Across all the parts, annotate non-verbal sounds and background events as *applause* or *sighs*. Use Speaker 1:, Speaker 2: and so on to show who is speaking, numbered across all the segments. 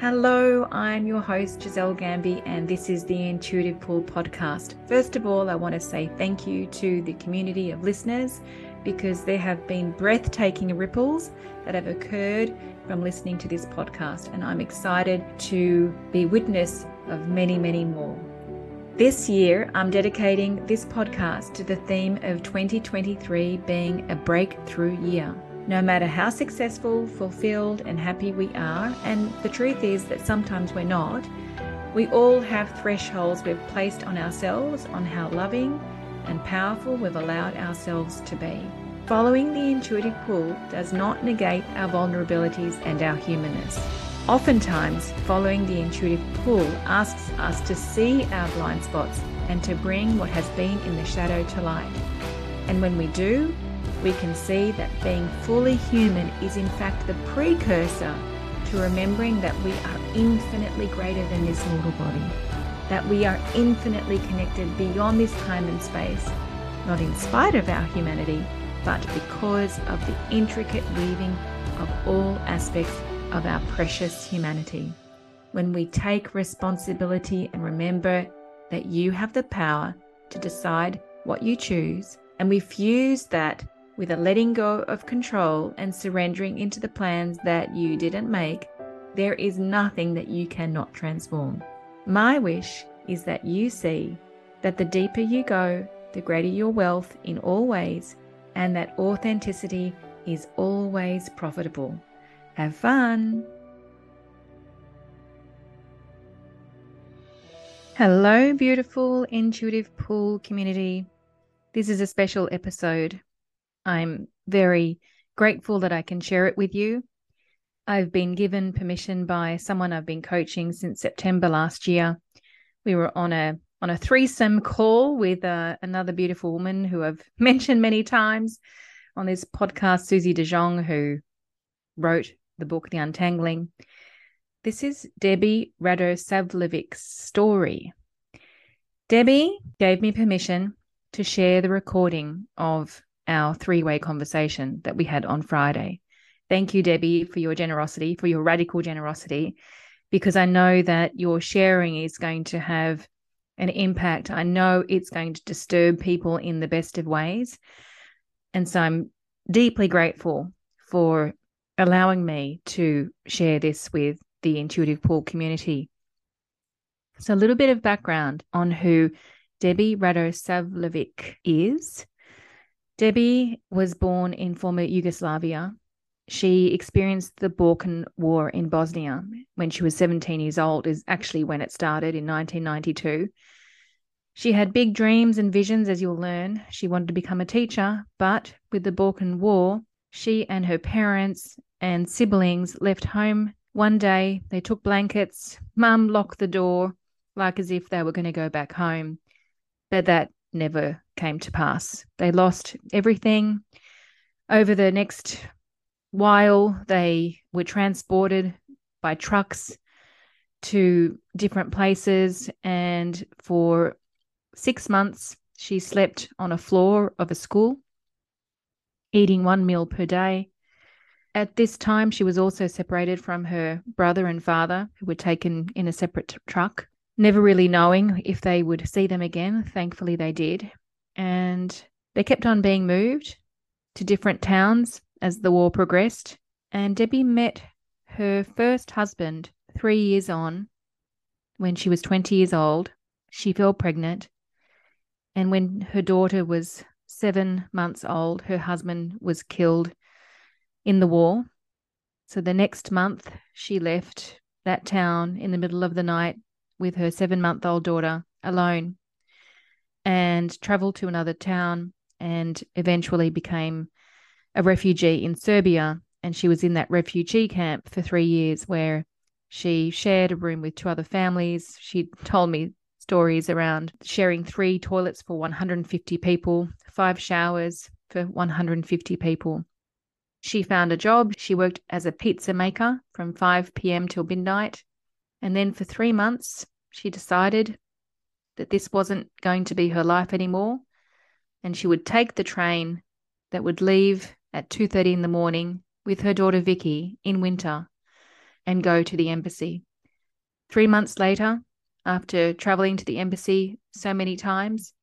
Speaker 1: Hello, I'm your host, Giselle Gamby, and this is the Intuitive Pull podcast. First of all, I want to say thank you to the community of listeners because there have been breathtaking ripples that have occurred from listening to this podcast, and I'm excited to be witness of many, many more. This year, I'm dedicating this podcast to the theme of 2023 being a breakthrough year no matter how successful, fulfilled, and happy we are, and the truth is that sometimes we're not, we all have thresholds we've placed on ourselves on how loving and powerful we've allowed ourselves to be. Following the intuitive pull does not negate our vulnerabilities and our humanness. Oftentimes, following the intuitive pull asks us to see our blind spots and to bring what has been in the shadow to light. And when we do, we can see that being fully human is in fact the precursor to remembering that we are infinitely greater than this mortal body, that we are infinitely connected beyond this time and space, not in spite of our humanity, but because of the intricate weaving of all aspects of our precious humanity. When we take responsibility and remember that you have the power to decide what you choose, and we fuse that with a letting go of control and surrendering into the plans that you didn't make, there is nothing that you cannot transform. My wish is that you see that the deeper you go, the greater your wealth in all ways, and that authenticity is always profitable. Have fun! Hello, beautiful intuitive pull community. This is a special episode I'm very grateful that I can share it with you. I've been given permission by someone I've been coaching since September last year. We were on a on a threesome call with uh, another beautiful woman who I've *laughs* mentioned many times on this podcast, Susie De Jong, who wrote the book The Untangling. This is Debbie Radosavljević's story. Debbie gave me permission to share the recording of our three way conversation that we had on Friday. Thank you, Debbie, for your generosity, for your radical generosity, because I know that your sharing is going to have an impact. I know it's going to disturb people in the best of ways. And so I'm deeply grateful for allowing me to share this with the intuitive Pull community. So, a little bit of background on who Debbie Radosavljević is. Debbie was born in former Yugoslavia. She experienced the Balkan War in Bosnia when she was 17 years old, is actually when it started in 1992. She had big dreams and visions, as you'll learn. She wanted to become a teacher, but with the Balkan War, she and her parents and siblings left home. One day, they took blankets, mum locked the door, like as if they were going to go back home. But that never came to pass. They lost everything. Over the next while, they were transported by trucks to different places. And for six months, she slept on a floor of a school, eating one meal per day. At this time, she was also separated from her brother and father, who were taken in a separate truck never really knowing if they would see them again. Thankfully, they did. And they kept on being moved to different towns as the war progressed. And Debbie met her first husband three years on when she was 20 years old. She fell pregnant. And when her daughter was seven months old, her husband was killed in the war. So the next month, she left that town in the middle of the night with her seven month old daughter alone and traveled to another town and eventually became a refugee in Serbia. And she was in that refugee camp for three years where she shared a room with two other families. She told me stories around sharing three toilets for 150 people, five showers for 150 people. She found a job. She worked as a pizza maker from 5 p.m. till midnight. And then for three months, she decided that this wasn't going to be her life anymore and she would take the train that would leave at 2:30 in the morning with her daughter Vicky in winter and go to the embassy three months later, after traveling to the embassy so many times,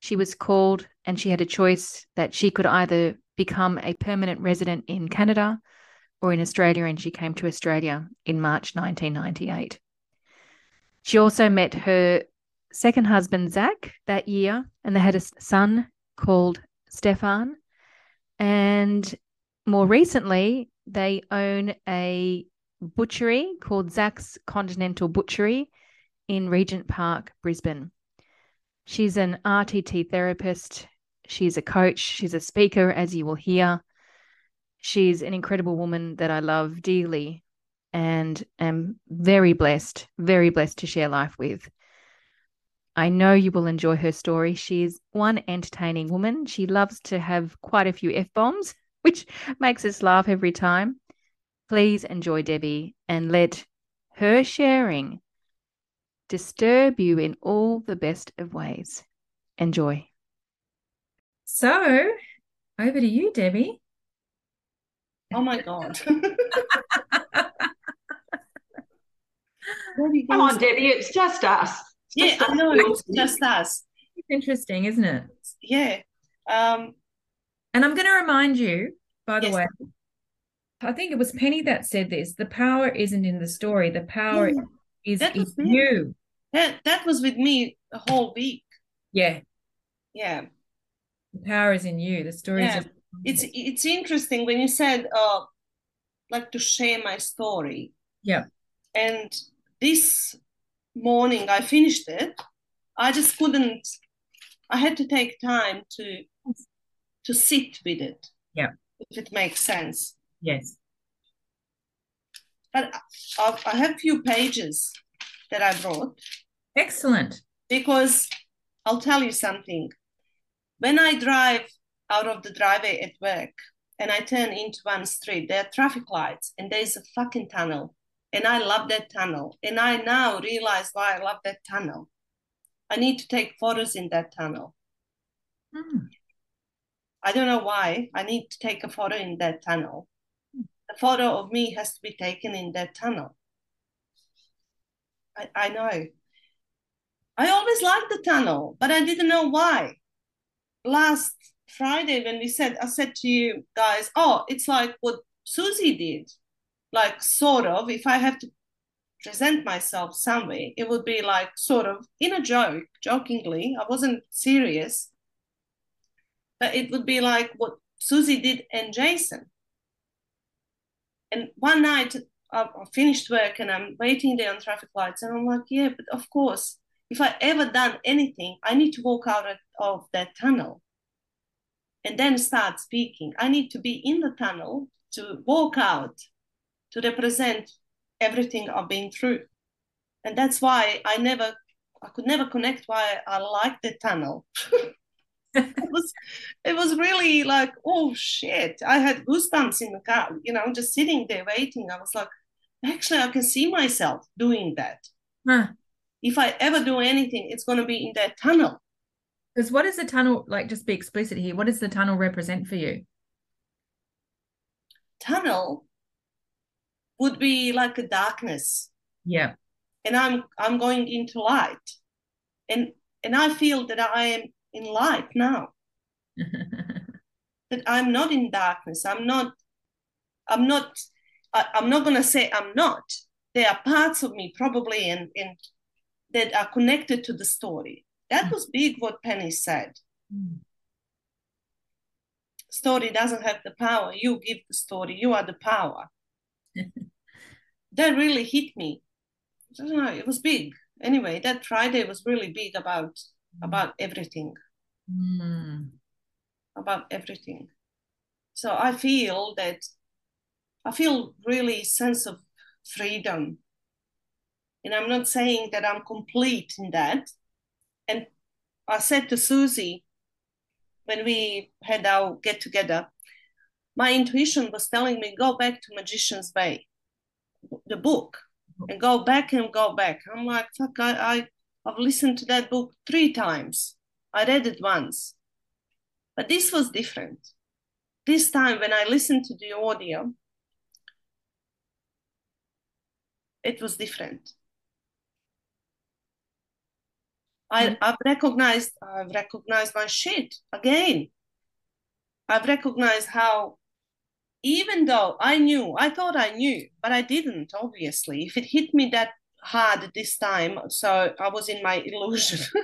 Speaker 1: she was called and she had a choice that she could either become a permanent resident in Canada or in Australia, and she came to Australia in March 1998. She also met her second husband, Zac, that year, and they had a son called Stefan. And more recently, they own a butchery called Zac's Continental Butchery in Regent Park, Brisbane. She's an RTT therapist. She's a coach. She's a speaker, as you will hear. She's an incredible woman that I love dearly and am very blessed, very blessed to share life with. I know you will enjoy her story. She's one entertaining woman. She loves to have quite a few F bombs, *laughs* which makes us laugh every time. Please enjoy Debbie and let her sharing disturb you in all the best of ways. Enjoy. So, over to you, Debbie.
Speaker 2: Oh my God. *laughs*
Speaker 3: Come on, Debbie, it's just us.
Speaker 2: It's yeah, I know, it's just us.
Speaker 1: It's interesting, isn't it?
Speaker 2: Yeah. Um,
Speaker 1: and I'm going to remind you, by the yes. way, I think it was Penny that said this the power isn't in the story, the power yeah, is in you.
Speaker 2: That, that was with me the whole week.
Speaker 1: Yeah.
Speaker 2: Yeah.
Speaker 1: The power is in you. The story yeah.
Speaker 2: is. It's it's interesting when you said, uh, like to share my story.
Speaker 1: Yeah.
Speaker 2: And this morning I finished it. I just couldn't. I had to take time to to sit with it.
Speaker 1: Yeah.
Speaker 2: If it makes sense.
Speaker 1: Yes.
Speaker 2: But I, I have a few pages that I brought.
Speaker 1: Excellent.
Speaker 2: Because I'll tell you something. When I drive out of the driveway at work and I turn into one street, there are traffic lights and there's a fucking tunnel. And I love that tunnel. And I now realize why I love that tunnel. I need to take photos in that tunnel. Hmm. I don't know why. I need to take a photo in that tunnel. The photo of me has to be taken in that tunnel. I, I know. I always liked the tunnel, but I didn't know why. Last Friday, when we said, I said to you guys, oh, it's like what Susie did. Like, sort of, if I have to present myself some way, it would be like sort of in a joke, jokingly. I wasn't serious. But it would be like what Susie did and Jason. And one night I finished work and I'm waiting there on traffic lights, and I'm like, yeah, but of course, if I ever done anything, I need to walk out of that tunnel and then start speaking. I need to be in the tunnel to walk out to represent everything I've been through. And that's why I never, I could never connect why I like the tunnel. *laughs* it was, it was really like, oh shit! I had goosebumps in the car. You know, just sitting there waiting. I was like, actually, I can see myself doing that.
Speaker 1: Huh
Speaker 2: if I ever do anything, it's going to be in that tunnel.
Speaker 1: Because what is the tunnel like? Just be explicit here. What does the tunnel represent for you?
Speaker 2: Tunnel would be like a darkness.
Speaker 1: Yeah.
Speaker 2: And I'm I'm going into light, and and I feel that I am in light now. *laughs* that I'm not in darkness. I'm not. I'm not. I, I'm not going to say I'm not. There are parts of me probably, and and that are connected to the story. That was big what Penny said. Mm. Story doesn't have the power. You give the story. You are the power. *laughs* that really hit me. I don't know. It was big. Anyway, that Friday was really big about mm. about everything.
Speaker 1: Mm.
Speaker 2: About everything. So I feel that I feel really sense of freedom and I'm not saying that I'm complete in that. And I said to Susie when we had our get together, my intuition was telling me, go back to Magician's Way, the book, and go back and go back. I'm like, fuck, I, I, I've listened to that book three times. I read it once. But this was different. This time, when I listened to the audio, it was different I,
Speaker 1: Mm.
Speaker 2: I've recognized I've recognized my shit again. I've recognized how even though I knew, I thought I knew, but I didn't, obviously. If it hit me that hard this time, so I was in my illusion. *laughs*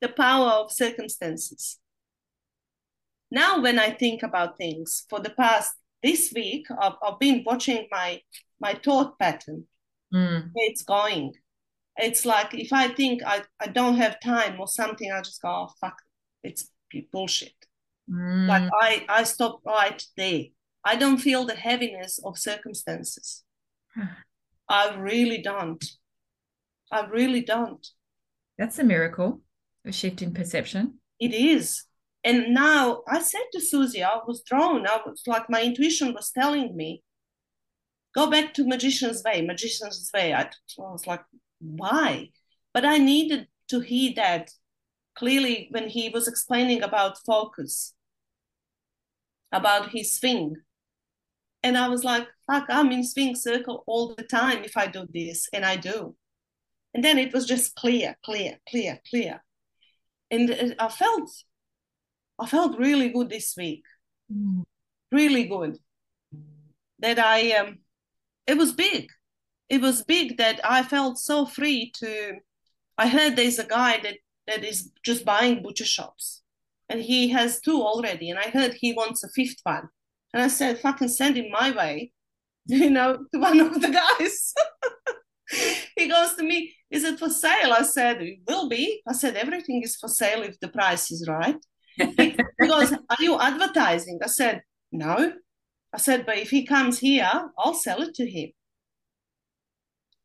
Speaker 2: the power of circumstances. Now, when I think about things for the past this week, I've, I've been watching my my thought pattern.
Speaker 1: Mm.
Speaker 2: It's going. It's like if I think I, I don't have time or something, I just go, oh, fuck, it's bullshit.
Speaker 1: Mm.
Speaker 2: Like I, I stop right there. I don't feel the heaviness of circumstances. *sighs* I really don't. I really don't.
Speaker 1: That's a miracle, a shift in perception.
Speaker 2: It is. And now I said to Susie, I was drawn. I was like, my intuition was telling me, go back to Magician's Way, Magician's Way. I, I was like, why? But I needed to hear that clearly when he was explaining about focus, about his swing. And I was like, fuck, I'm in swing circle all the time if I do this. And I do. And then it was just clear, clear, clear, clear. And I felt, I felt really good this week.
Speaker 1: Mm.
Speaker 2: Really good. That I, um, it was big. It was big that I felt so free to. I heard there's a guy that that is just buying butcher shops, and he has two already. And I heard he wants a fifth one, and I said, "Fucking send him my way," *laughs* you know, to one of the guys. *laughs* he goes to me, "Is it for sale?" I said, "It will be." I said, "Everything is for sale if the price is right." he, goes, "Are you advertising?" I said, "No." I said, "But if he comes here, I'll sell it to him."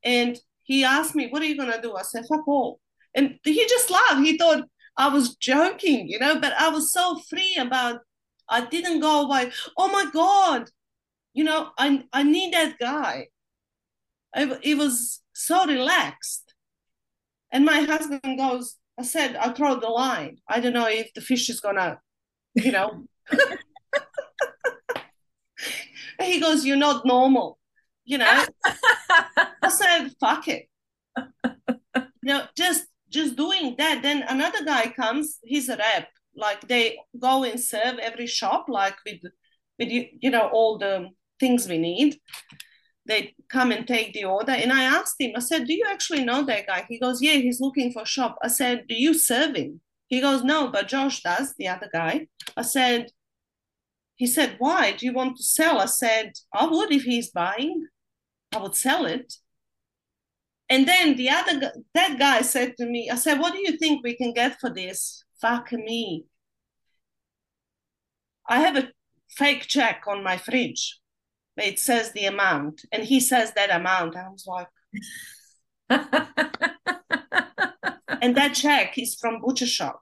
Speaker 2: And he asked me, What are you going to do? I said, Fuck all. And he just laughed. He thought I was joking, you know, but I was so free about, I didn't go away, Oh my God, you know, I, I need that guy. It, it was so relaxed. And my husband goes, I said, I throw the line. I don't know if the fish is to, you know. *laughs* he goes, You're not normal, you know. *laughs* I said, fuck it. you know, just just doing that. Then another guy comes, he's a rep. Like they go and serve every shop, like with with you know, all the things we need. They come and take the order. And I asked him, I said, Do you actually know that guy? He goes, Yeah, he's looking for shop. I said, Do you serve him? He goes, No, but Josh does, the other guy. I said, he said, Why? Do you want to sell? I said, I would if he's buying. I would sell it. And then the other that guy said to me, I said, What do you think we can get for this? Fuck me. I have a fake check on my fridge. It says the amount. And he says that amount. I was like, *laughs* and that check is from butcher shop.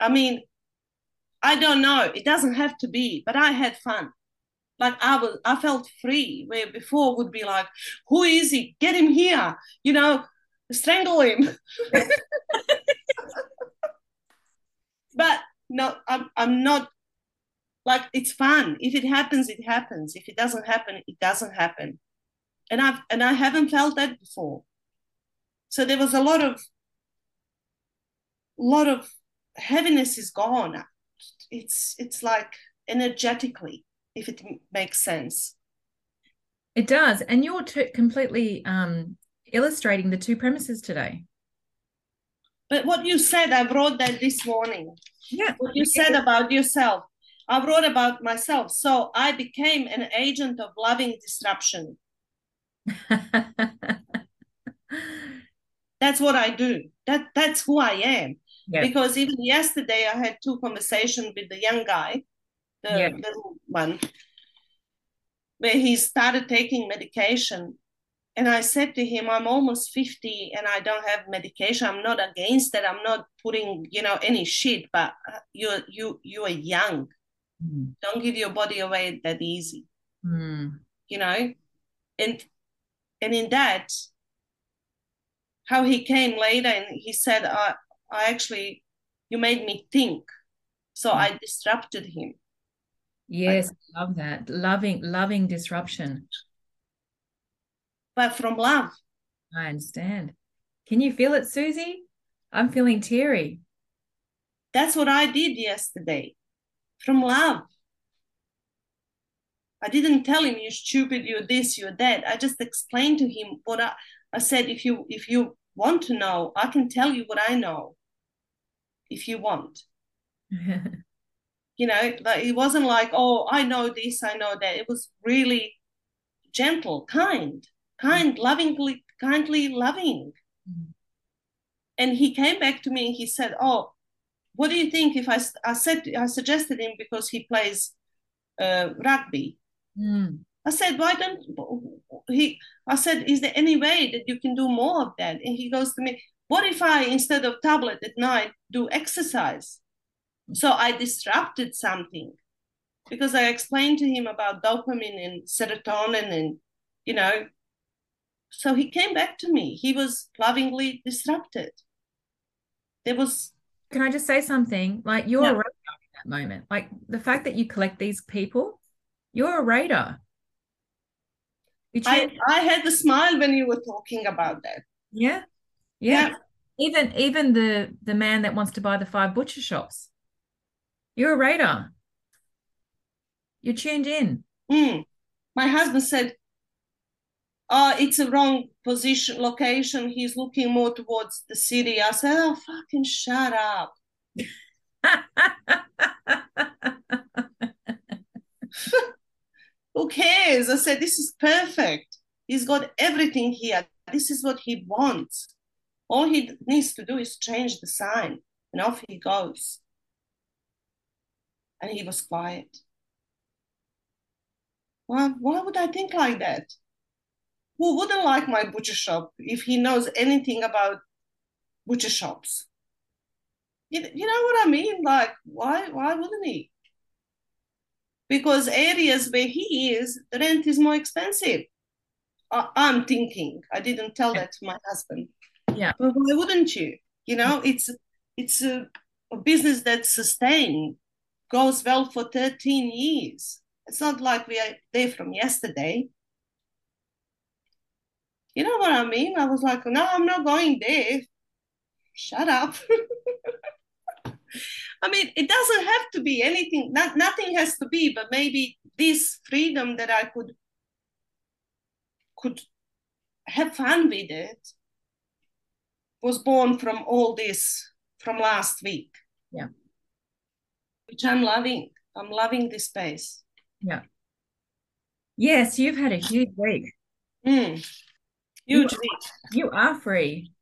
Speaker 2: I mean, I don't know. It doesn't have to be, but I had fun. Like I was, I felt free. Where before would be like, who is he? Get him here. You know, strangle him. *laughs* but no, I'm, I'm not. Like it's fun. If it happens, it happens. If it doesn't happen, it doesn't happen. And I've and I haven't felt that before. So there was a lot of, lot of heaviness is gone. It's it's like energetically, if it makes sense.
Speaker 1: It does. And you're t- completely um, illustrating the two premises today.
Speaker 2: But what you said, I wrote that this morning.
Speaker 1: Yeah.
Speaker 2: What you said about yourself, I wrote about myself. So I became an agent of loving disruption. *laughs* That's what I do. That that's who I am.
Speaker 1: yeah.
Speaker 2: Because even yesterday I had two conversations with the young guy, the
Speaker 1: Yeah.
Speaker 2: little one, where he started taking medication. And I said to him, I'm almost 50 and I don't have medication. I'm not against that. I'm not putting, you know, any shit, but uh, you're you you are young.
Speaker 1: Mm.
Speaker 2: Don't give your body away that easy,
Speaker 1: Mm.
Speaker 2: you know? And and in that, how he came later and he said, I I actually you made me think. So I disrupted him.
Speaker 1: Yes, I love that. Loving, loving disruption.
Speaker 2: but from love
Speaker 1: I understand. Can you feel it, Susie? I'm feeling teary.
Speaker 2: That's what I did yesterday from love. I didn't tell him you're stupid, you're this, you're that. I just explained to him what I, I said. If you if you want to know, I can tell you what I know. If you want, *laughs* you know, like it wasn't like, oh, I know this, I know that. It was really gentle, kind, kind, lovingly, kindly loving. Mm-hmm. And he came back to me and he said, oh, what do you think if I, I said I suggested him because he plays uh, rugby
Speaker 1: Mm.
Speaker 2: I said, why don't he? I said, is there any way that you can do more of that? And he goes to me, what if I, instead of tablet at night, do exercise? So I disrupted something because I explained to him about dopamine and serotonin and, you know, so he came back to me. He was lovingly disrupted. There was.
Speaker 1: Can I just say something? Like you're yeah. right at that moment. Like the fact that you collect these people you're a writer.
Speaker 2: I, I had a smile when you were talking about that.
Speaker 1: Yeah. yeah. Yeah. Even even the the man that wants to buy the five butcher shops. You're a radar. You're tuned in.
Speaker 2: Mm. My husband said, Oh, it's a wrong position, location. He's looking more towards the city. I said, Oh, fucking shut up. *laughs* Who cares? I said, This is perfect. He's got everything here. This is what he wants. All he needs to do is change the sign, and off he goes. And he was quiet. Why, why would I think like that? Who wouldn't like my butcher shop if he knows anything about butcher shops? You, you know what I mean? Like, why, why wouldn't he? because areas where he is, the rent is more expensive. I, am thinking. I didn't tell that to my husband.
Speaker 1: Yeah.
Speaker 2: But why wouldn't you? You know, it's it's a, a business that's sustained, goes well for 13 years. It's not like we are there from yesterday. You know what I mean? I was like, no, I'm not going there. Shut up. *laughs* I mean, it doesn't have to be anything, not, nothing has to be, but maybe this freedom that I could could have fun with it was born from all this from last week.
Speaker 1: Yeah.
Speaker 2: Which I'm loving. I'm loving this space.
Speaker 1: Yeah. Yes, you've had a huge week.
Speaker 2: Mm. Huge
Speaker 1: you,
Speaker 2: week.
Speaker 1: You are free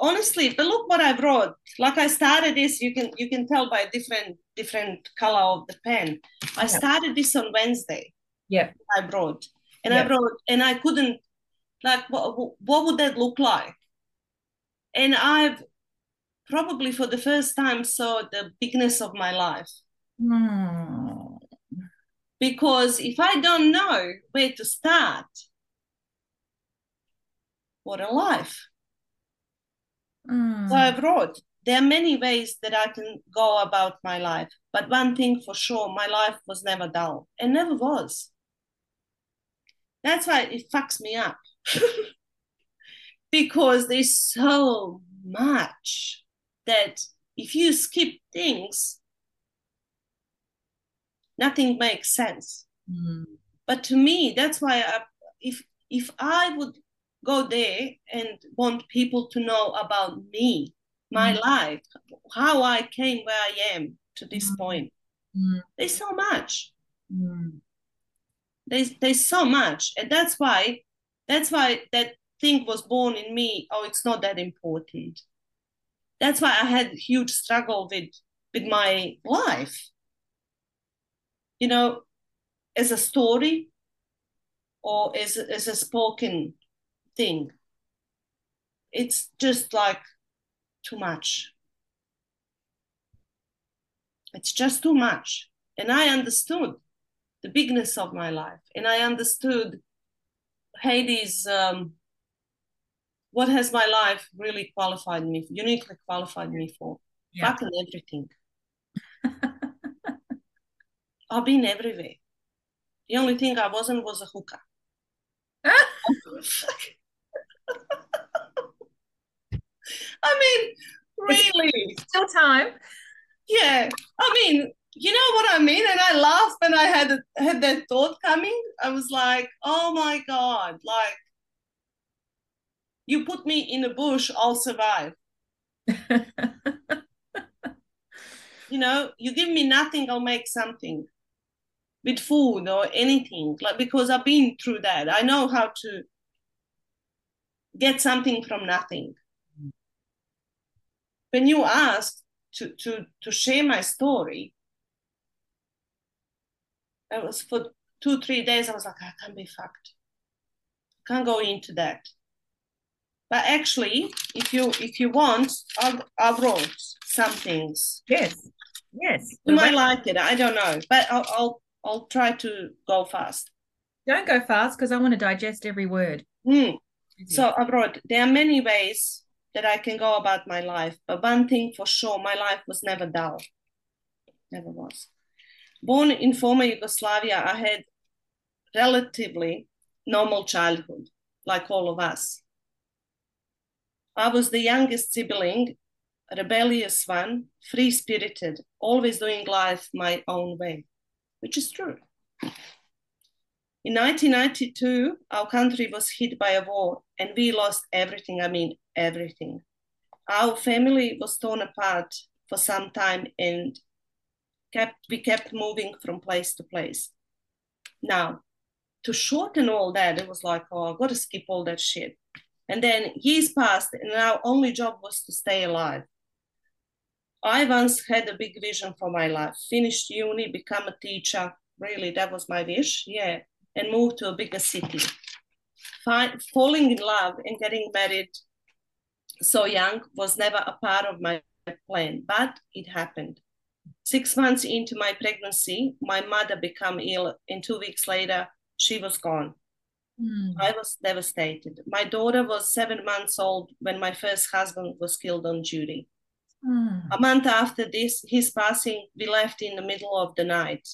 Speaker 2: honestly but look what i wrote like i started this you can you can tell by different different color of the pen i started this on wednesday
Speaker 1: yeah
Speaker 2: i wrote and i wrote and i couldn't like what, what would that look like and i've probably for the first time saw the bigness of my life
Speaker 1: mm.
Speaker 2: because if i don't know where to start what a life
Speaker 1: Mm.
Speaker 2: So I wrote, there are many ways that I can go about my life, but one thing for sure, my life was never dull. It never was. That's why it fucks me up. *laughs* because there's so much that if you skip things, nothing makes sense.
Speaker 1: Mm.
Speaker 2: But to me, that's why I, if if I would go there and want people to know about me, my mm. life, how I came where I am to this
Speaker 1: mm.
Speaker 2: point.
Speaker 1: Mm.
Speaker 2: There's so much.
Speaker 1: Mm.
Speaker 2: There's there's so much, and that's why that's why that thing was born in me. Oh, it's not that important. That's why I had huge struggle with with my life. You know, as a story or as as a spoken thing. It's just like too much. It's just too much. And I understood the bigness of my life. And I understood Hades, um, what has my life really qualified me, uniquely qualified me for? Yeah. Fucking everything. I've been everywhere. The only thing I wasn't was a hooker. *laughs* I mean, really.
Speaker 1: Still time.
Speaker 2: Yeah. I mean, you know what I mean? And I laughed when I had had that thought coming. I was like, oh my God, like you put me in a bush, I'll survive. *laughs* you know, you give me nothing, I'll make something with food or anything. Like because I've been through that. I know how to get something from nothing. When you asked to to to share my story, I was for two, three days, I was like, I can't be fucked. I can't go into that. But actually, if you if you want, I I wrote some things.
Speaker 1: Yes. Yes.
Speaker 2: You might like it. I don't know, but I'll I'll, I'll try to go fast.
Speaker 1: Don't go fast because I want to digest every word.
Speaker 2: Mm. So I wrote, there are many ways that I can go about my life, but one thing for sure, my life was never dull. Never was. Born in former Yugoslavia, I had relatively normal childhood, like all of us. I was the youngest sibling, rebellious one, free spirited, always doing life my own way, which is true. In 1992, our country was hit by a war and we lost everything. I mean, everything. Our family was torn apart for some time and kept we kept moving from place to place. Now, to shorten all that, it was like, oh, I got to skip all that shit. And then years passed, and our only job was to stay alive. I once had a big vision for my life: finished uni, become a teacher. Really, that was my wish. Yeah, and move to a bigger city. Find, falling in love and getting married so young was never a part of my plan, but it happened. Six months into my pregnancy, my mother became ill, and two weeks later, she was gone. Mm. I was devastated. My daughter was seven months old when my first husband was killed on duty. Mm. A month after this, his passing, we left in the middle of the night.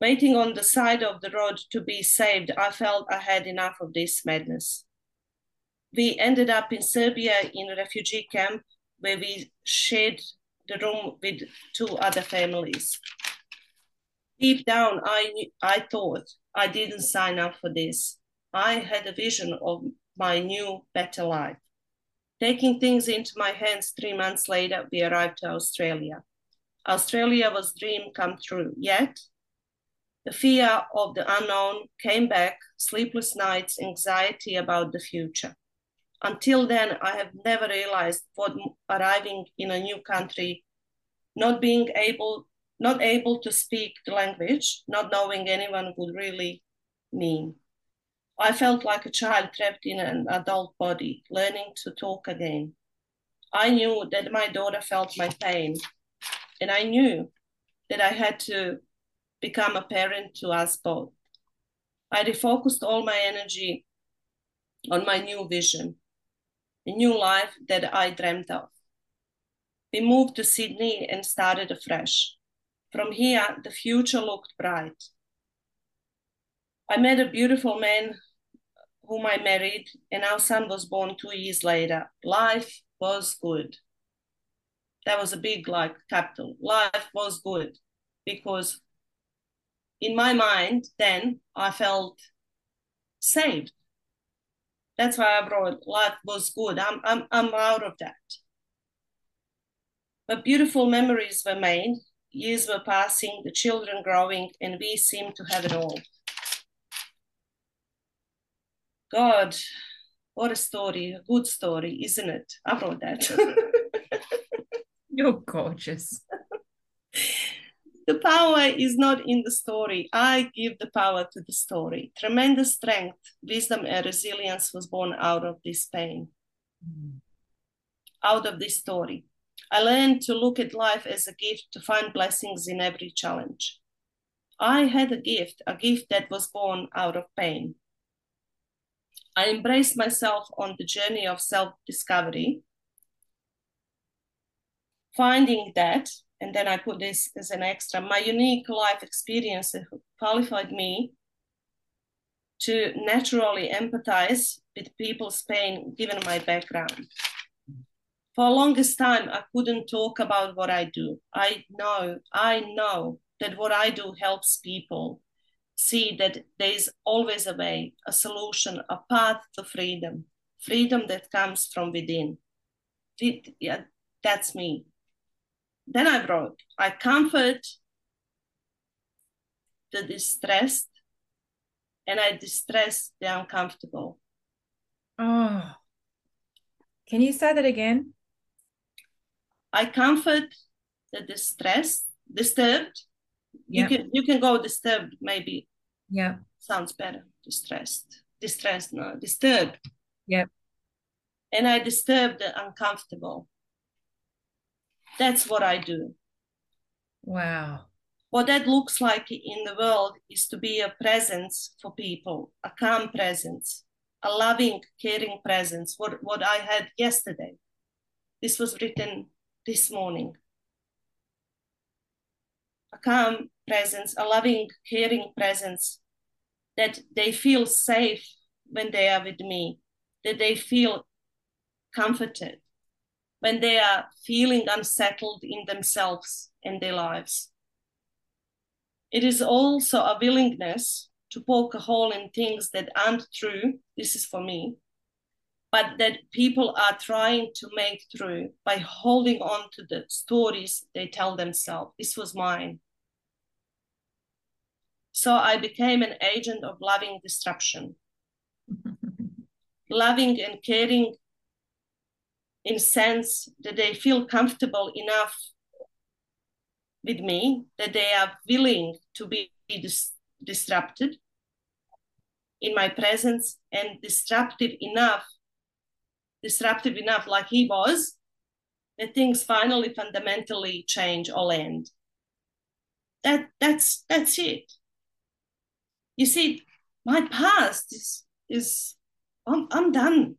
Speaker 2: Waiting on the side of the road to be saved, I felt I had enough of this madness. We ended up in Serbia in a refugee camp where we shared the room with two other families. Deep down, I, I thought I didn't sign up for this. I had a vision of my new, better life. Taking things into my hands three months later, we arrived to Australia. Australia was dream come true, yet the fear of the unknown came back, sleepless nights, anxiety about the future. Until then, I have never realized what arriving in a new country, not being able, not able to speak the language, not knowing anyone would really mean. I felt like a child trapped in an adult body, learning to talk again. I knew that my daughter felt my pain, and I knew that I had to become a parent to us both. I refocused all my energy on my new vision a new life that I dreamt of. We moved to Sydney and started afresh. From here, the future looked bright. I met a beautiful man whom I married, and our son was born two years later. Life was good. That was a big, like, capital. Life was good because in my mind, then I felt saved. That's why I brought life was good. I'm I'm I'm out of that. But beautiful memories were made, years were passing, the children growing, and we seemed to have it all. God, what a story, a good story, isn't it? I wrote that. *laughs*
Speaker 1: You're gorgeous.
Speaker 2: the power is not in the story. I give the power to the story. Tremendous strength, wisdom, and resilience was born out of this pain, mm. out of this story. I learned to look at life as a gift, to find blessings in every challenge. I had a gift, a gift that was born out of pain. I embraced myself on the journey of self discovery, finding that and then I put this as an extra. My unique life experience qualified me to naturally empathize with people's pain given my background. for longest time I couldn't talk about what I do. I know, I know that what I do helps people see that there's always a way, a solution, a path to freedom, freedom that comes from within. It, yeah, that's me. Then I wrote, I comfort the distressed and I distress the uncomfortable.
Speaker 1: Oh, can you say that again?
Speaker 2: I comfort the distressed, disturbed.
Speaker 1: Yep.
Speaker 2: You can you can go disturbed maybe
Speaker 1: Yeah.
Speaker 2: sounds better. Distressed, distressed, no, disturbed.
Speaker 1: Yep.
Speaker 2: And I disturb the uncomfortable. That's what I do.
Speaker 1: Wow.
Speaker 2: What that looks like in the world is to be a presence for people, a calm presence, a loving, caring presence. What what I had yesterday. This was written this morning. A calm presence, a loving, caring presence that they feel safe when they are with me, that they feel comforted when they are feeling unsettled in themselves and their lives. It is also a willingness to poke a hole in things that aren't true. This is for me, but that people are trying to make true by holding on to the stories they tell themselves. This was mine. So I became an agent of loving disruption, *laughs* loving and caring in sense that they feel comfortable enough with me that they are willing to be dis- disrupted in my presence and disruptive enough disruptive enough like he was that things finally fundamentally change or end. That that's that's it you see my past is is i'm, I'm done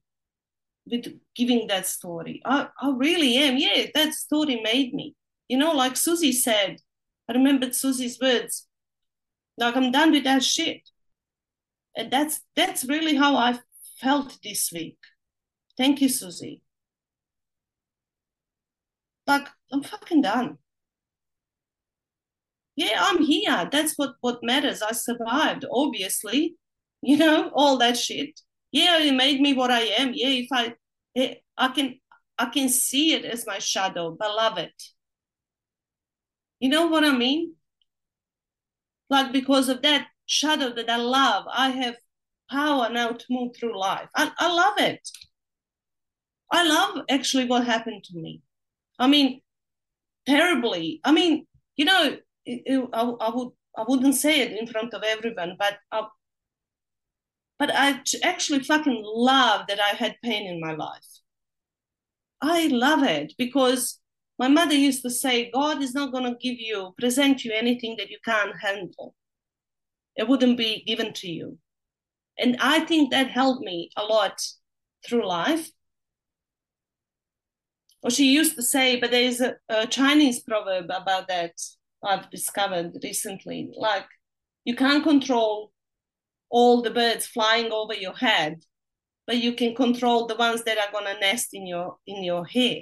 Speaker 2: with giving that story. I, I really am. Yeah that story made me. You know like susie said i remembered susie's words like i'm done with that shit. And that's that's really how i felt this week. Thank you susie. Like i'm fucking done yeah i'm here. That's what what matters. I survived obviously you know all that shit. Yeah it made me what i am. Yeah if i i can i can see it as my shadow but love it you know what i mean? Like because of that shadow that i love i have power now to move through life. I, I love it. I love actually what happened to me. I mean terribly. I mean you know it, it, I, I would i wouldn't say it in front of everyone but I, but I actually fucking love that I had pain in my life. I love it because my mother used to say, God is not going to give you, present you anything that you can't handle. It wouldn't be given to you. And I think that helped me a lot through life. Or she used to say, but there's a, a Chinese proverb about that I've discovered recently. Like, you can't control all the birds flying over your head, but you can control the ones that are gonna nest in your in your hair.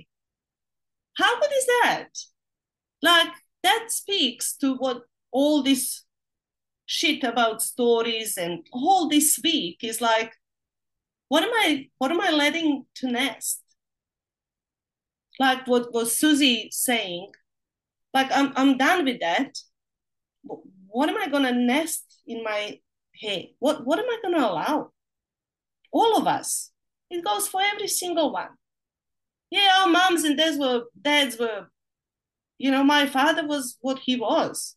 Speaker 2: How good is that? Like that speaks to what all this shit about stories and all this week is like. What am I? What am I letting to nest? Like what was Susie saying? Like I'm I'm done with that. What am I gonna nest in my hey, what, what am I to allow? All of us. It goes for every single one. Yeah, our moms and dads were, dads were, you know, my father was what he was.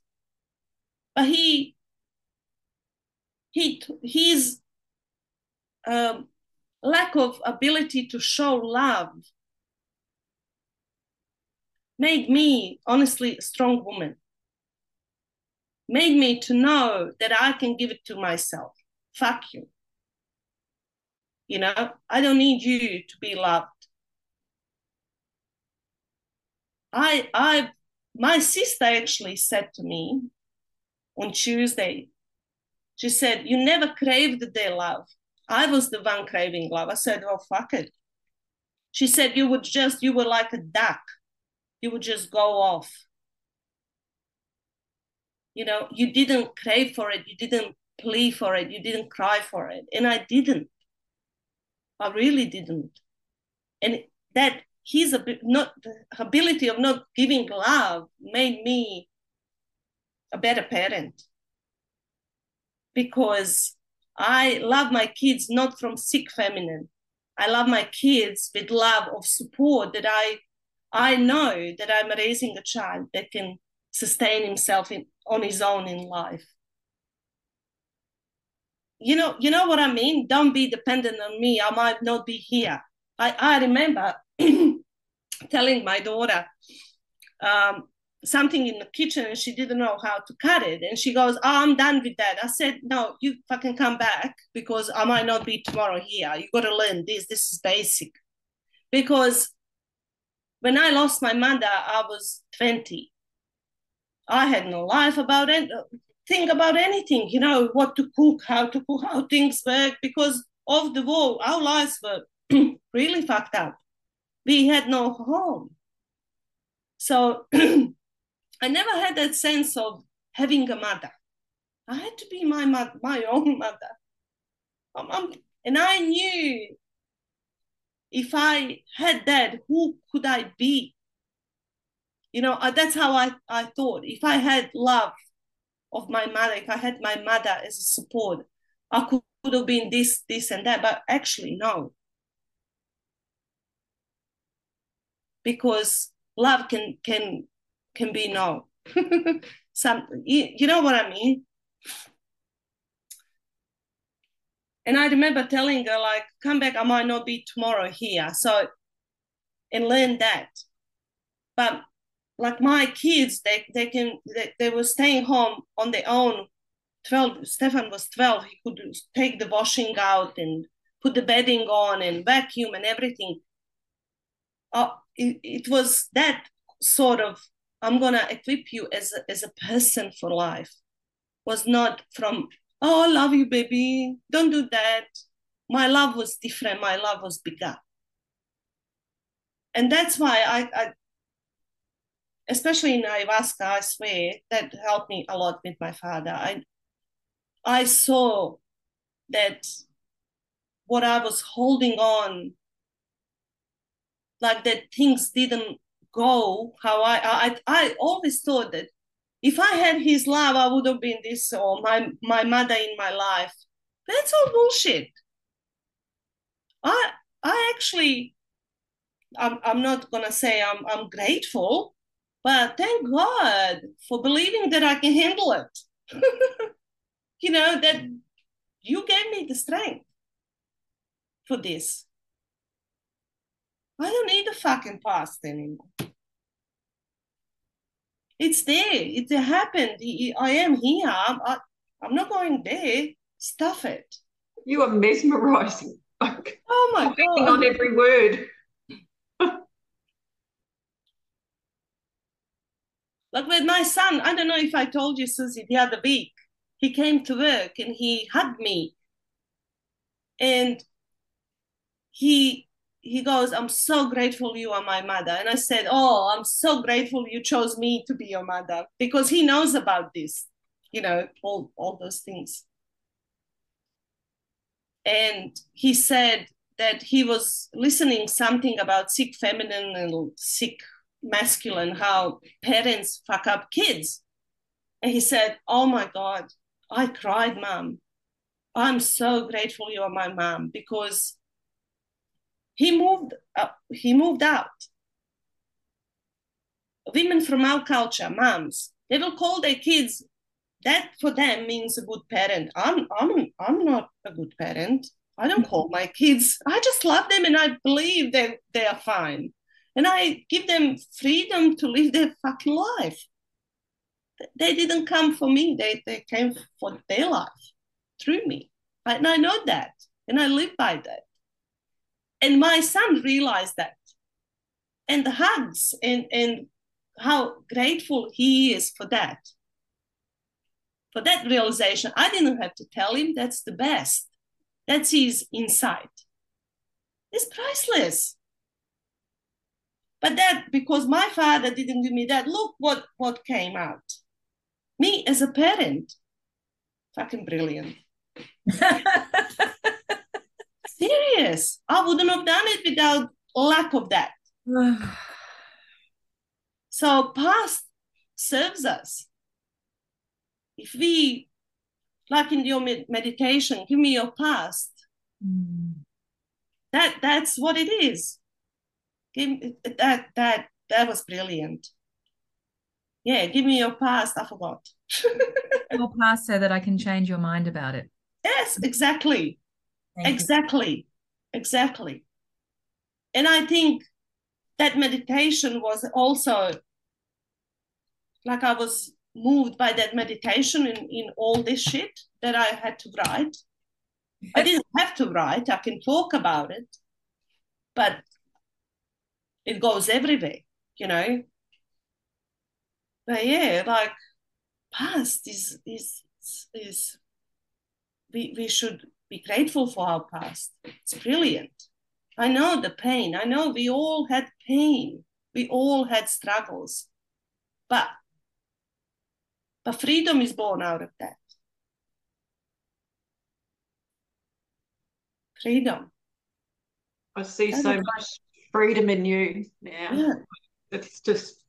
Speaker 2: But he, he, his um, lack of ability to show love made me honestly a strong woman made me to know that I can give it to myself. Fuck you. You know, I don't need you to be loved. I I my sister actually said to me on Tuesday, she said, You never craved their love. I was the one craving love. I said, Oh fuck it. She said you would just, you were like a duck. You would just go off. You know, you didn't crave for it. You didn't plea for it. You didn't cry for it. And I didn't. I really didn't. And that his not ability of not giving love made me a better parent because I love my kids not from sick feminine. I love my kids with love of support that I I know that I'm raising a child that can sustain himself in, on his own in life. You know, you know what I mean? Don't be dependent on me. I might not be here. I, I remember *clears throat* telling my daughter um, something in the kitchen and she didn't know how to cut it. And she goes, Oh, I'm done with that. I said, No, you fucking come back because I might not be tomorrow here. You got to learn this. This is basic. Because when I lost my mother, I was 20. I had no life about it, think about anything, you know, what to cook, how to cook, how things work, because of the war, our lives were *clears throat* really fucked up. We had no home. So *clears throat* I never had that sense of having a mother. I had to be my my own *laughs* mother. Um, um, and I knew if I had that, who could I be? You know, uh, that's how I, I thought. If I had love of my mother, if I had my mother as a support, I could, could have been this, this, and that. But actually, no. because love can can can be no *laughs* some you, you know what i mean and i remember telling her like come back i might not be tomorrow here. So and learn that. But like my kids they they can they, they were staying home on their own. 12 stefan was 12 he could take the washing out and put the bedding on and vacuum and everything. Uh, it, it was that sort of i'm to equip you as a, as a person for life was not from oh i love you baby. Don't do that. My love was different. My love was bigger. And that's why i, I especially in ayahuasca i swear that helped me a lot with my father. I i saw that what i was holding on like that things didn't go how I, I I always thought that if I had his love, I would have been this or my my mother in my life. That's all bullshit. I I actually I'm I'm not gonna say I'm I'm grateful, but thank God for believing that I can handle it. *laughs* you know, that you gave me the strength for this. I don't need the fucking past anymore. It's there. It happened. I am here. I'm, I, I'm not going there. Stuff it.
Speaker 3: You are mesmerizing.
Speaker 2: oh my god!
Speaker 3: On every word.
Speaker 2: like with my son, I don't know if I told you, Susie, the other week. He came to work and he hugged me, and he he goes, I'm so grateful you are my mother. And I said, Oh, I'm so grateful you chose me to be your mother because he knows about this, you know, all, all those things. And he said that he was listening something about sick feminine and sick masculine, how parents fuck up kids. And he said, Oh my God, I cried, mom. I'm so grateful you are my mom because he moved up, he moved out. Women from our culture, moms, they will call their kids. That for them means a good parent. I'm I'm I'm not a good parent. I don't call my kids. I just love them and I believe that they are fine. And I give them freedom to live their fucking life. They didn't come for me, they, they came for their life through me. And I know that. And I live by that. And my son realized that. And the hugs and, and how grateful he is for that. For that realization, I didn't have to tell him that's the best. That's his insight. It's priceless. But that because my father didn't give me that, look what what came out. Me as a parent, fucking brilliant. *laughs* Serious. I wouldn't have done it without lack of that. *sighs* so past serves us. If we, like in your med- meditation, give me your past.
Speaker 1: Mm.
Speaker 2: That that's what it is. Give that that that was brilliant. Yeah, give me your past. I forgot. *laughs*
Speaker 1: Your past so that I can change your mind about it.
Speaker 2: yes, exactly.
Speaker 1: Thank you.
Speaker 2: Exactly. Exactly. And I think that meditation was also like I was moved by that meditation in, in all this shit that I had to write. I didn't *laughs* have to write, I can talk about it, but it goes everywhere, you know. But yeah, like past is is is we we should be grateful for our past. It's brilliant. I know the pain. I know we all had pain. We all had struggles. But but freedom is born out of that. Freedom.
Speaker 3: I see so much freedom in you now.
Speaker 2: Yeah.
Speaker 3: It's just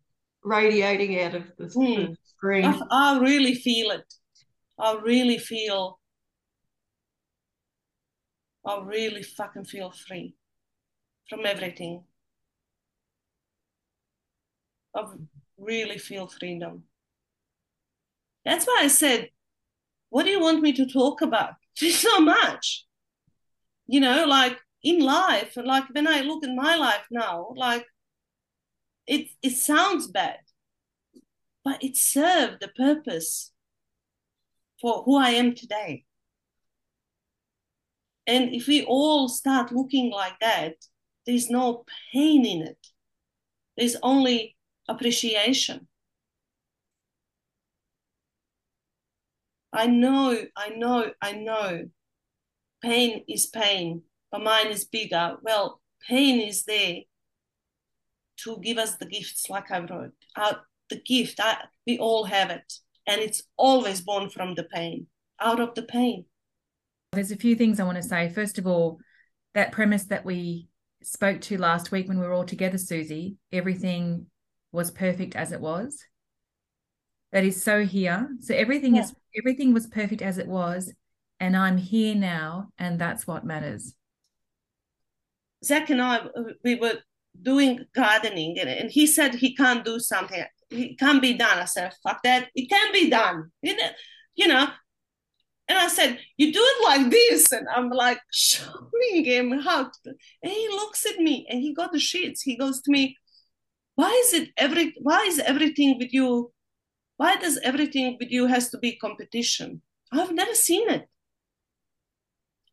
Speaker 3: radiating out of the, the
Speaker 2: Mm.
Speaker 3: screen.
Speaker 2: I, I really feel it. I really feel. I really fucking feel free from everything. I really feel freedom. That's why I said, what do you want me to talk about? *laughs* There's so much. You know, like in life, like when I look at my life now, like it it sounds bad, but it served the purpose for who I am today. And if we all start looking like that, there's no pain in it. There's only appreciation. I know, I know, I know. Pain is pain, but mine is bigger. Well, pain is there to give us the gifts, like I wrote. Out the gift, I, we all have it, and it's always born from the pain, out of the pain.
Speaker 1: There's a few things I want to say. First of all, that premise that we spoke to last week when we were all together, Susie, everything was perfect as it was. That is so here. So everything
Speaker 2: Yeah.
Speaker 1: is everything was perfect as it was, and I'm here now, and that's what matters.
Speaker 2: Zac and I, we were doing gardening, and, and he said he can't do something. It can't be done. I said, fuck that. It can be done. You know, you know. And I said, you do it like this. And I'm like showing him how to. And he looks at me and he got the shits. He goes to me, why is it every why is everything with you? Why does everything with you has to be competition? I've never seen it.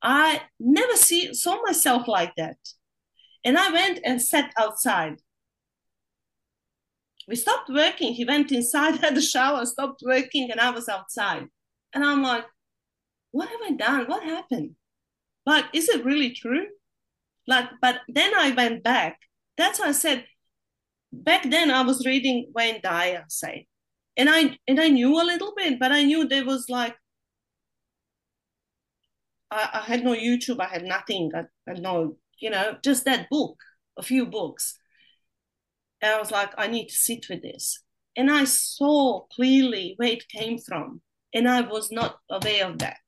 Speaker 2: I never see saw myself like that. And I went and sat outside. We stopped working. He went inside, *laughs* had a shower, stopped working, and I was outside. And I'm like, what have I done? What happened? Like, is it really true? Like, but then I went back. That's why I said back then I was reading Wayne Dyer say. And I and I knew a little bit, but I knew there was like I, I had no YouTube, I had nothing, I had no, you know, just that book, a few books. And I was like, I need to sit with this. And I saw clearly where it came from. And I was not aware of that.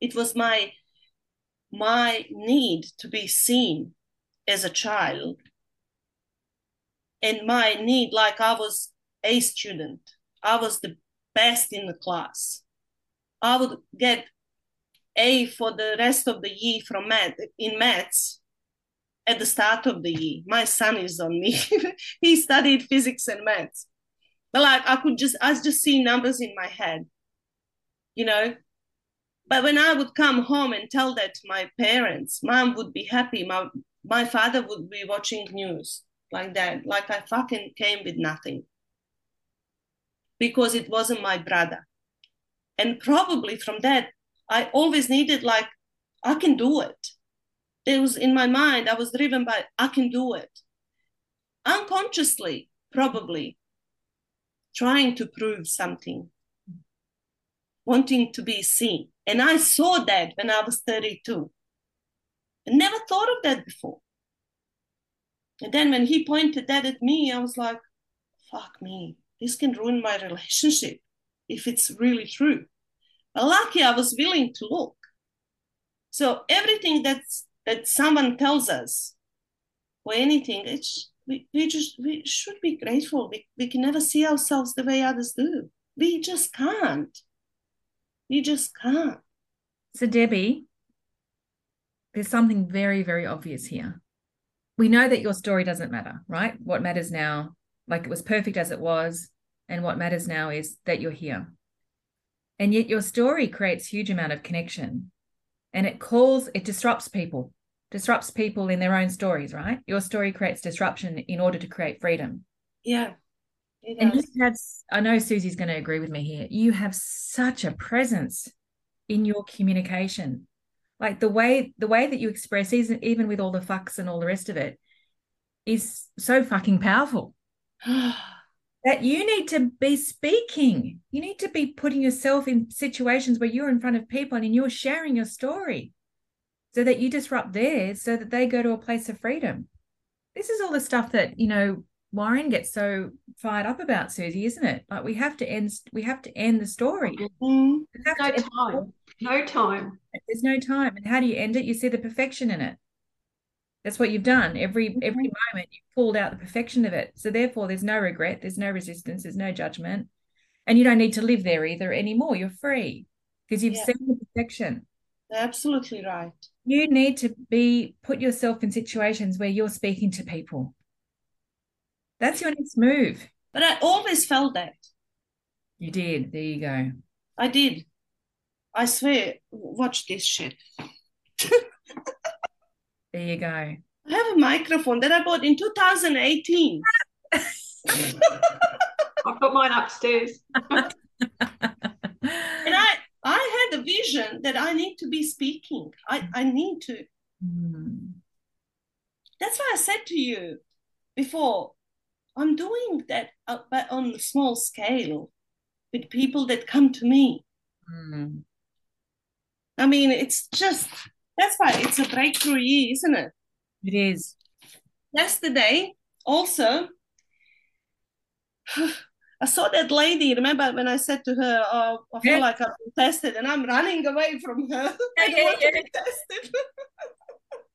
Speaker 2: It was my my need to be seen as a child. And my need, like I was a student. I was the best in the class. I would get a for the rest of the year from math in maths at the start of the year. My son is on me. *laughs* he studied physics and maths. But like I could just I just see numbers in my head. You know? But when I would come home and tell that to my parents, mom would be happy. My my father would be watching news like that. Like I fucking came with nothing. Because it wasn't my brother. And probably from that, I always needed like, I can do it. It was in my mind, I was driven by, I can do it. unconsciously, probably trying to prove something, wanting to be seen. And I saw that when I was 32. I never thought of that before. And then when he pointed that at me, I was like, fuck me, this can ruin my relationship if it's really true. But lucky I was willing to look. So everything that's that someone tells us or anything, it's we, we just we should be grateful. We, we can never see ourselves the way others do. We just can't. We just can't.
Speaker 1: So Debbie, there's something very, very obvious here. We know that your story doesn't matter, right? What matters now, like it was perfect as it was, and what matters now is that you're here. And yet your story creates huge amount of connection and it calls, it disrupts people disrupts people in their own stories, right? Your story creates disruption in order to create freedom.
Speaker 2: Yeah.
Speaker 1: And you have, I know Susie's going to agree with me here. You have such a presence in your communication. Like the way the way that you express, even with all the fucks and all the rest of it, is so fucking powerful. *gasps* that you need to be speaking. You need to be putting yourself in situations where you're in front of people and you're sharing your story so that you disrupt theirs so that they go to a place of freedom. This is all the stuff that, you know, Warren gets so fired up about, Susie, isn't it? Like we have to end we have to end the story.
Speaker 3: Mm-hmm. No time. No time.
Speaker 1: There's no time. And how do you end it? You see the perfection in it. That's what you've done. Every mm-hmm. every moment you've pulled out the perfection of it. So therefore there's no regret, there's no resistance, there's no judgment. And you don't need to live there either anymore. You're free because you've yeah. seen the perfection.
Speaker 2: Absolutely right.
Speaker 1: You need to be put yourself in situations where you're speaking to people. That's your next move.
Speaker 2: But I always felt that.
Speaker 1: You did. There you go.
Speaker 2: I did. I swear. Watch this shit. *laughs*
Speaker 1: there you go.
Speaker 2: I have a microphone that I bought in 2018. *laughs*
Speaker 3: I've got mine upstairs. *laughs* and
Speaker 2: I I had a vision that I need to be speaking. I, I need to. Mm. That's why I said to you before, I'm doing that but on a small scale with people that come to me. Mm. I mean, it's just, that's why it's a breakthrough year, isn't it?
Speaker 1: It is.
Speaker 2: Yesterday, also, *sighs* I saw that lady. Remember when I said to her, "Oh, I feel yeah. like I've been tested," and I'm running away from her. *laughs* I don't want to be tested.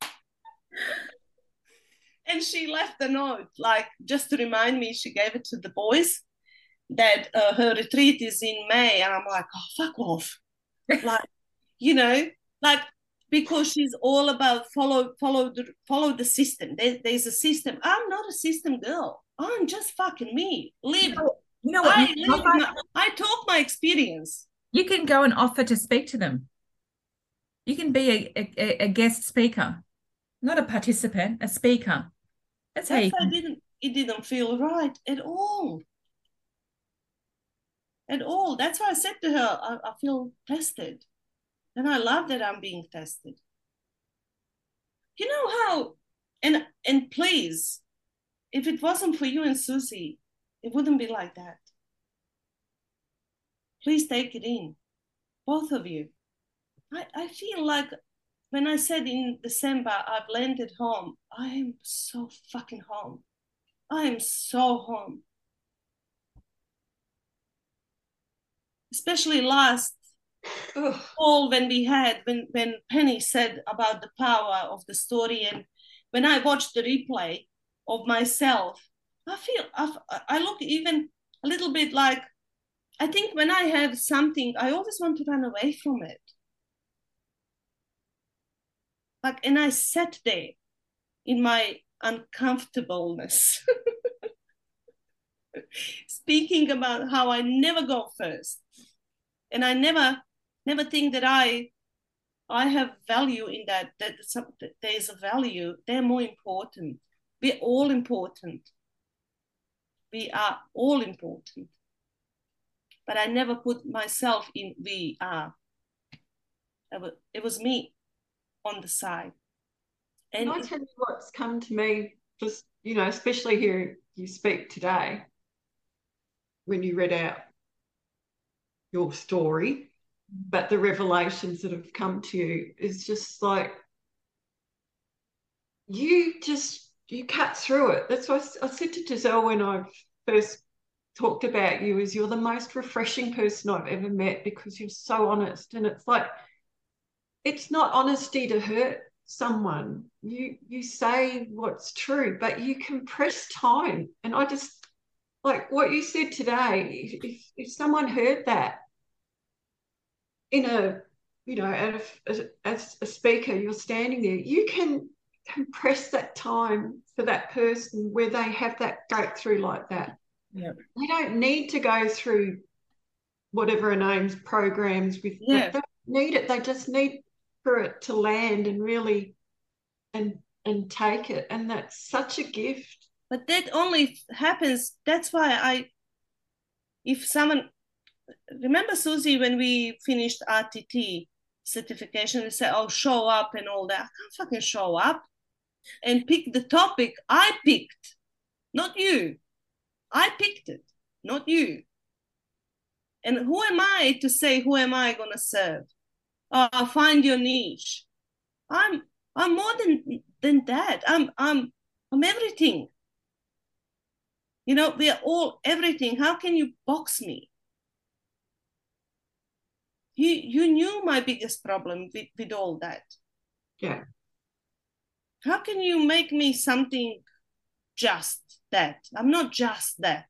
Speaker 2: *laughs* and she left a note, like just to remind me. She gave it to the boys that uh, her retreat is in May, and I'm like, "Oh, fuck off!" *laughs* like, you know, like because she's all about follow follow the follow the system. There, there's a system. I'm not a system girl. I'm just fucking me. Live.
Speaker 1: You know what? I,
Speaker 2: my, I talk my experience.
Speaker 1: You can go and offer to speak to them. You can be a, a, a guest speaker, not a participant, a speaker. That's, That's how you.
Speaker 2: Didn't. It didn't feel right at all. At all. That's why I said to her, I, I feel tested, and I love that I'm being tested. You know how, and and please, if it wasn't for you and Susie, it wouldn't be like that. Please take it in, both of you. I, I feel like when I said in December I've landed home, I am so fucking home. I am so home. Especially last fall when we had when when Penny said about the power of the story and when I watched the replay of myself I feel I, I look even a little bit like I think when I have something, I always want to run away from it. Like, and I sat there in my uncomfortableness, *laughs* speaking about how I never go first, and I never, never think that I, I have value in that. That, that there's a value. They're more important. We're all important we are all important. But I never put myself in we are. It was me on the side.
Speaker 3: And Can I tell you what's come to me just you know, especially here you speak today, when you read out your story, but the revelations that have come to you is just like you just you cut through it. That's why I said to Giselle when I first talked about you is you're the most refreshing person I've ever met because you're so honest. And it's like it's not honesty to hurt someone. You you say what's true, but you compress time. And I just like what you said today. If if someone heard that in a you know as, as a speaker, you're standing there. You can compress that time for that person where they have that breakthrough like that.
Speaker 1: Yep.
Speaker 3: They don't need to go through whatever a name's programs with
Speaker 2: Yeah.
Speaker 3: they don't need it. They just need for it to land and really and and take it. And that's such a gift.
Speaker 2: But that only happens. That's why I, if someone, remember Susie when we finished RTT certification, we said, "Oh, show up and all that." I can't fucking show up and pick the topic I picked, not you. I picked it, not you. And who am I to say who am I gonna serve? Oh, find your niche. I'm I'm more than than that. I'm I'm I'm everything. You know, we are all everything. How can you box me? You you knew my biggest problem with, with all that.
Speaker 3: Yeah.
Speaker 2: How can you make me something just that? I'm not just that.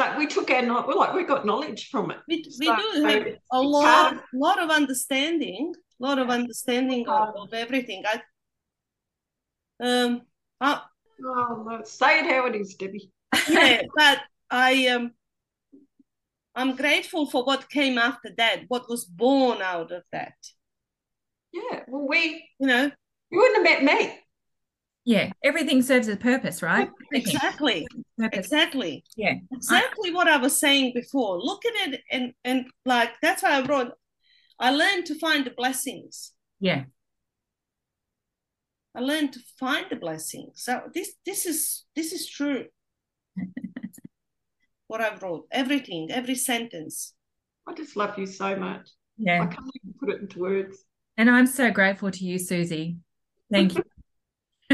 Speaker 3: But we took our knowledge, like we got knowledge from it.
Speaker 2: We, we
Speaker 3: So,
Speaker 2: do have a lot
Speaker 3: hard.
Speaker 2: lot of understanding, lot of understanding of, of everything. I um I,
Speaker 3: Oh, say it how it is, Debbie. *laughs*
Speaker 2: yeah, but I um I'm grateful for what came after that, what was born out of that.
Speaker 3: Yeah. Well, we
Speaker 2: You know,
Speaker 3: you wouldn't have met me.
Speaker 1: Yeah. Everything serves a purpose, right?
Speaker 2: Exactly,
Speaker 1: Purpose.
Speaker 2: exactly,
Speaker 1: Yeah.
Speaker 2: exactly what I was saying before. Look at it, and and like that's why I wrote. I learned to find the blessings.
Speaker 1: Yeah.
Speaker 2: I learned to find the blessings. So this this is this is true. *laughs* what I've wrote, everything, every sentence.
Speaker 3: I just love you so much.
Speaker 1: Yeah.
Speaker 3: I can't even put it into words.
Speaker 1: And I'm so grateful to you, Susie. Thank you. *laughs*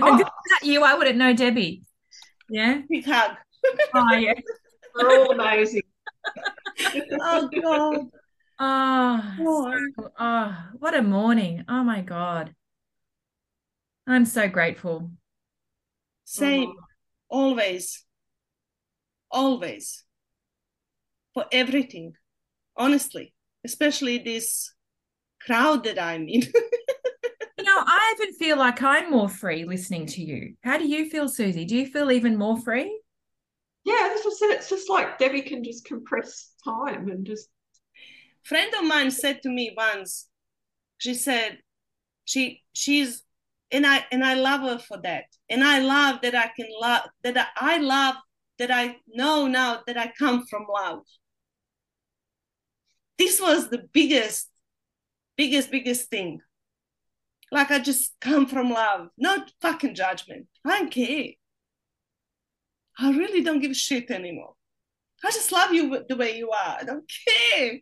Speaker 3: Oh.
Speaker 1: Without you, I wouldn't know Debbie. Yeah.
Speaker 2: Big hug.
Speaker 1: Oh, yeah.
Speaker 3: We're all amazing.
Speaker 2: Oh God.
Speaker 1: Oh,
Speaker 2: Oh.
Speaker 1: so- oh, what a morning. Oh, my God. I'm so grateful.
Speaker 2: Same.
Speaker 3: Oh,
Speaker 2: Always. Always. For everything. Honestly. Especially this crowd that I'm in. *laughs*
Speaker 1: You know, I even feel like I'm more free listening to you. How do you feel, Susie? Do you feel even more free?
Speaker 3: Yeah, that's what I said. It's just like Debbie can just compress time and just
Speaker 2: friend of mine said to me once, she said, she she's and I and I love her for that. And I love that I can love that I, I love that I know now that I come from love. This was the biggest, biggest, biggest thing. Like I just come from love, not fucking judgment. I don't care. I really don't give a shit anymore. I just love you the way you are. I don't care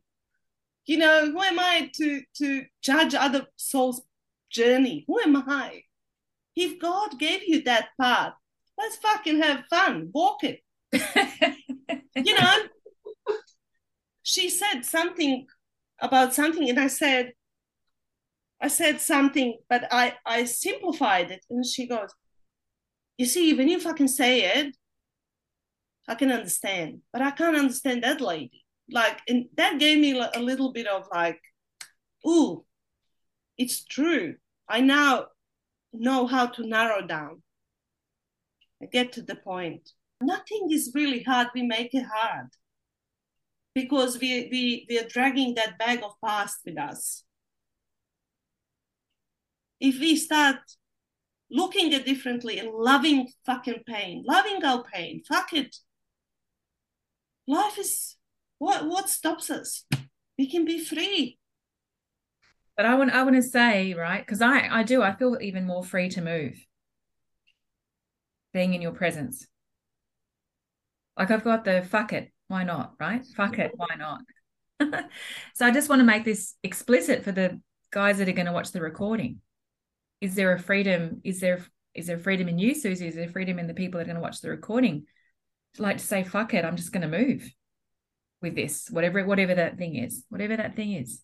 Speaker 2: you know who am i to to judge other souls journey who am i if god gave you that path let's fucking have fun walk it you *laughs* know she said something about something and i said i said something but i i simplified it and she goes you see even if I can say it i can understand but i can't understand that lady. Like and that gave me a little bit of like ooh it's true. I now know how to narrow down. I get to the point. Nothing is really hard. We make it hard because we we we are dragging that bag of past with us if we start looking at differently and loving fucking pain loving our pain fuck it life is what what stops us we can be free
Speaker 1: But I want I want to say, right, because I I do I feel even more free to move. being in your presence. Like I've got the fuck it, why not, right? Fuck it, why not? *laughs* so I just want to make this explicit for the guys that are going to watch the recording. Is there a freedom? Is there is there freedom in you, Susie? Is there freedom in the people that are going to watch the recording? Like to say, fuck it, I'm just going to move with this, whatever whatever that thing is, whatever that thing is.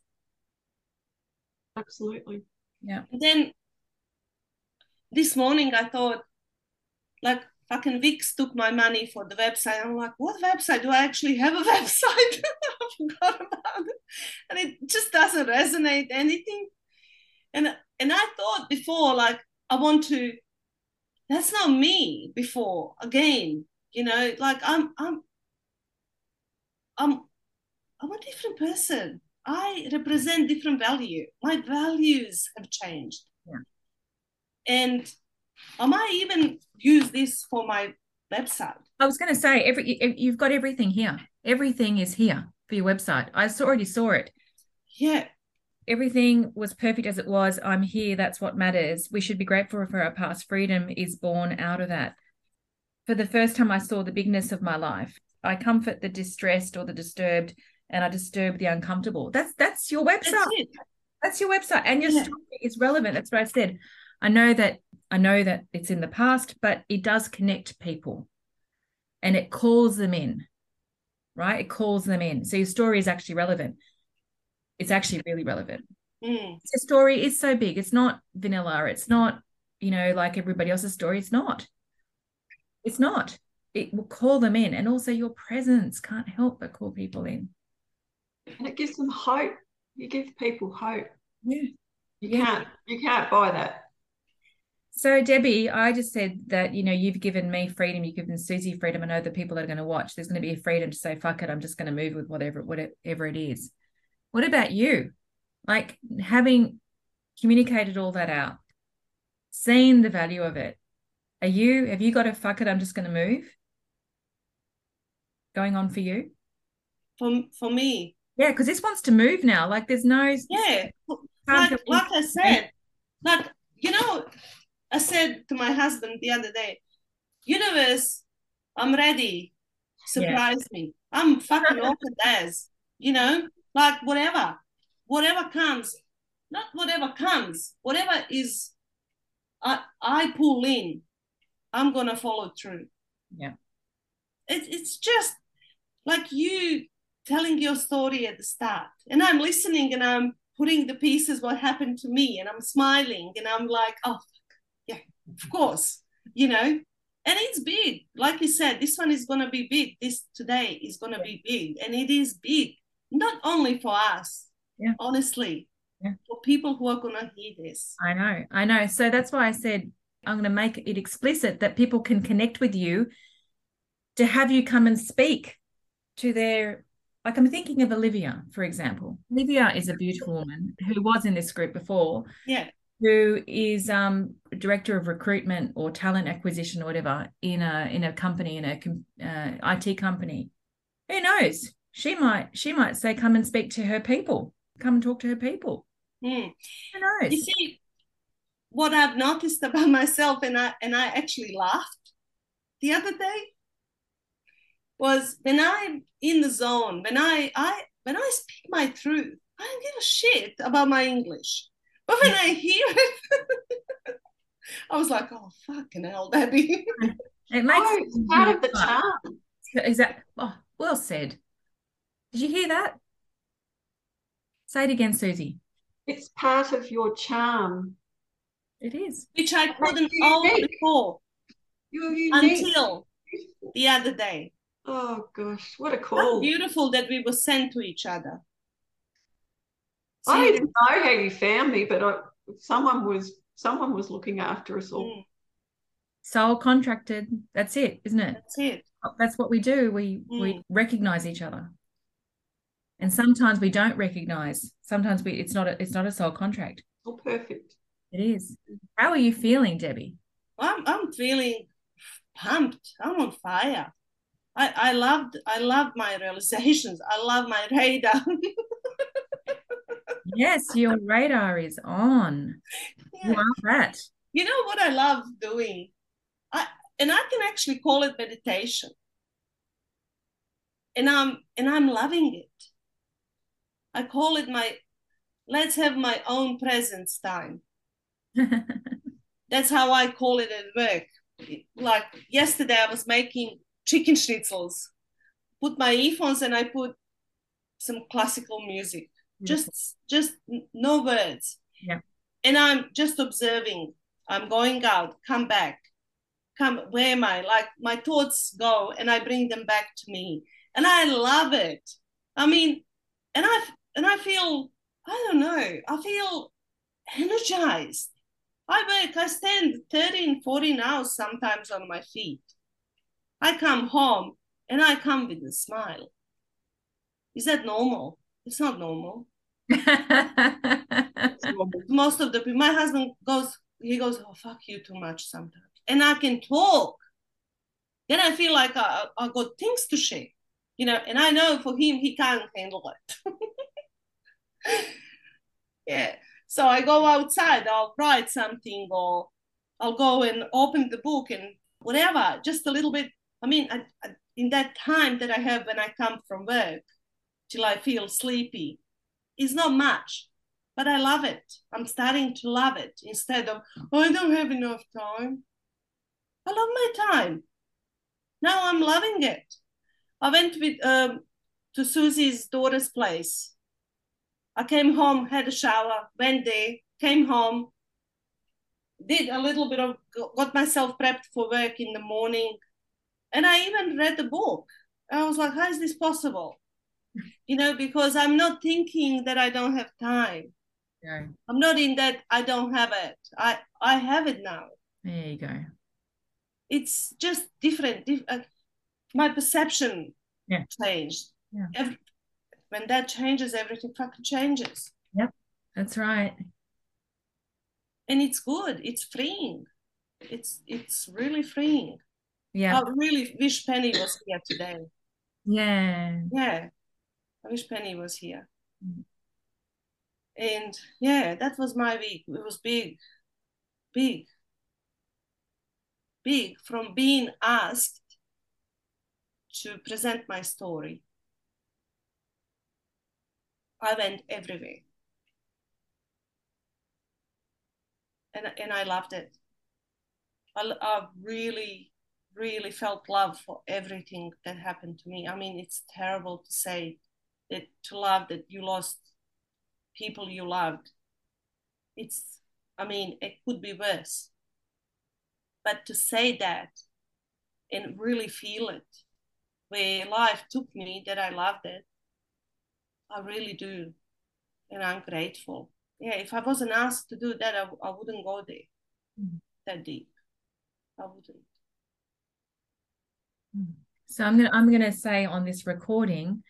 Speaker 3: Absolutely.
Speaker 1: Yeah.
Speaker 2: And then this morning I thought, like, fucking Vix took my money for the website. I'm like, what website? Do I actually have a *laughs* website? *laughs* I forgot about it. And it just doesn't resonate anything. And and I thought before, like, I want to, that's not me before again. You know, like I'm I'm I'm I'm a different person. I represent different value. My values have changed.
Speaker 1: Yeah.
Speaker 2: And I might even use this for my website.
Speaker 1: I was going to say every you've got everything here. Everything is here for your website. I already saw it.
Speaker 2: Yeah.
Speaker 1: Everything was perfect as it was. I'm here. That's what matters. We should be grateful for our past. Freedom is born out of that. For the first time, I saw the bigness of my life. I comfort the distressed or the disturbed, and I disturb the uncomfortable. That's that's your website.
Speaker 2: That's,
Speaker 1: that's your website, and your
Speaker 2: Yeah.
Speaker 1: story is relevant. That's what I said. I know that I know that it's in the past, but it does connect people, and it calls them in, right? It calls them in. So your story is actually relevant. It's actually really relevant.
Speaker 2: Mm,
Speaker 1: The story is so big. It's not vanilla. It's not you know like everybody else's story. It's not. It's not. It will call them in, and also your presence can't help but call people in.
Speaker 3: And it gives them hope. You give people hope.
Speaker 1: Yeah.
Speaker 3: You
Speaker 1: Yeah.
Speaker 3: can't you can't buy that.
Speaker 1: So Debbie, I just said that you know you've given me freedom, you've given Susie freedom. I know the people that are going to watch, there's going to be a freedom to say fuck it, I'm just going to move with whatever whatever it is. What about you? Like having communicated all that out, seeing the value of it. Are you have you got a fuck it, I'm just going to move? Going on for you?
Speaker 2: for for me,
Speaker 1: Yeah, because this wants to move now. Like there's no
Speaker 2: yeah. Like, like I said, like you know, I said to my husband the other day, universe, I'm ready. Surprise me. I'm fucking *laughs* open as, you know, like whatever, whatever comes, not whatever comes, whatever is, I I pull in, I'm gonna follow through.
Speaker 1: Yeah.
Speaker 2: It, it's just like you telling your story at the start, and I'm listening, and I'm putting the pieces what happened to me, and I'm smiling, and I'm like, oh, yeah, of course, you know. And it's big, like you said. This one is gonna be big. This today is gonna be big, and it is big, not only for us,
Speaker 1: Yeah.
Speaker 2: honestly,
Speaker 1: Yeah.
Speaker 2: for people who are gonna hear this.
Speaker 1: I know, I know. So that's why I said I'm going to make it explicit that people can connect with you to have you come and speak to their. Like I'm thinking of Olivia, for example. Olivia is a beautiful woman who was in this group before,
Speaker 2: Yeah,
Speaker 1: who is um, director of recruitment or talent acquisition or whatever in a in a company in a uh, IT company. Who knows? She might she might say, "Come and speak to her people. Come and talk to her people."
Speaker 2: Mm.
Speaker 1: Who knows?
Speaker 2: You see, what I've noticed about *laughs* myself, and I and I actually laughed the other day, was when I'm in the zone, when I I when I speak my truth, I don't give a shit about my English. But when I hear it, *laughs* I was like, oh fucking hell, Debbie.
Speaker 1: It makes *laughs*
Speaker 3: Oh, it's part of the charm.
Speaker 1: Is that oh, well said? Did you hear that? Say it again, Susie.
Speaker 3: It's part of your charm.
Speaker 1: It is.
Speaker 2: Which I couldn't
Speaker 3: You're
Speaker 2: own before
Speaker 3: You're unique.
Speaker 2: until the other day.
Speaker 3: Oh gosh, what a
Speaker 2: How
Speaker 3: call.
Speaker 2: beautiful that we were sent to each other.
Speaker 3: I
Speaker 2: See,
Speaker 3: didn't know how you found me, but I, someone was someone was looking after us all.
Speaker 2: mm,
Speaker 1: Soul contracted. That's it, isn't it?
Speaker 2: that's it.
Speaker 1: That's what we do. We we
Speaker 2: Mm.
Speaker 1: recognize each other. And sometimes we don't recognize. Sometimes we it's not a it's not a soul contract.
Speaker 3: All perfect.
Speaker 1: It is. How are you feeling, Debbie?
Speaker 2: I'm I'm feeling pumped. I'm on fire. I I loved I love my realizations. I love my radar. *laughs*
Speaker 1: Yes, your radar is on. You
Speaker 2: yeah.
Speaker 1: are that.
Speaker 2: You know what I love doing? I and I can actually call it meditation. And I'm and I'm loving it. I call it my let's have my own presence time. *laughs* That's how I call it at work. Like yesterday, I was making chicken schnitzels. Put my earphones and I put some classical music. Mm-hmm. Just, just no words.
Speaker 1: Yeah.
Speaker 2: And I'm just observing. I'm going out, come back, come. Where am I? Like my thoughts go, and I bring them back to me, and I love it. I mean, and I and I feel I don't know. I feel energized. I work, I stand 13, 14 hours sometimes on my feet. I come home and I come with a smile. Is that normal? It's not normal. *laughs* Most of the people, my husband goes, he goes, oh, fuck you too much sometimes. And I can talk. Then I feel like I, I got things to share, you know, and I know for him, he can't handle it. *laughs* *laughs* yeah. So I go outside, I'll write something or I'll go and open the book and whatever, just a little bit. I mean, I, I, in that time that I have when I come from work till I feel sleepy, is not much, but I love it. I'm starting to love it instead of, oh, I don't have enough time. I love my time. Now I'm loving it. I went with um, to Susie's daughter's place I came home, had a shower, went there, came home, did a little bit of, got myself prepped for work in the morning. And I even read the book. I was like, how is this possible? You know, because I'm not thinking that I don't have time.
Speaker 1: Yeah.
Speaker 2: I'm not in that I don't have it. I I have it now.
Speaker 1: There you go.
Speaker 2: It's just different. uh, my perception
Speaker 1: yeah.
Speaker 2: changed.
Speaker 1: Yeah.
Speaker 2: Every, when that changes, everything fucking changes.
Speaker 1: Yep, that's right.
Speaker 2: And it's good. It's freeing. It's it's really freeing.
Speaker 1: Yeah.
Speaker 2: I really wish Penny was here today.
Speaker 1: Yeah.
Speaker 2: Yeah. I wish Penny was here.
Speaker 1: Mm.
Speaker 2: And yeah, that was my week. It was big, big, big from being asked to present my story I went everywhere. And, and I loved it. I, I really, really felt love for everything that happened to me. I mean, it's terrible to say that to love that you lost people you loved. It's, I mean, it could be worse. But to say that and really feel it, where life took me, that I loved it, I really do. And I'm grateful. Yeah, if I wasn't asked to do that, I, I wouldn't go there mm-hmm. that deep. I wouldn't.
Speaker 1: Mm. So I'm gonna I'm gonna say on this recording,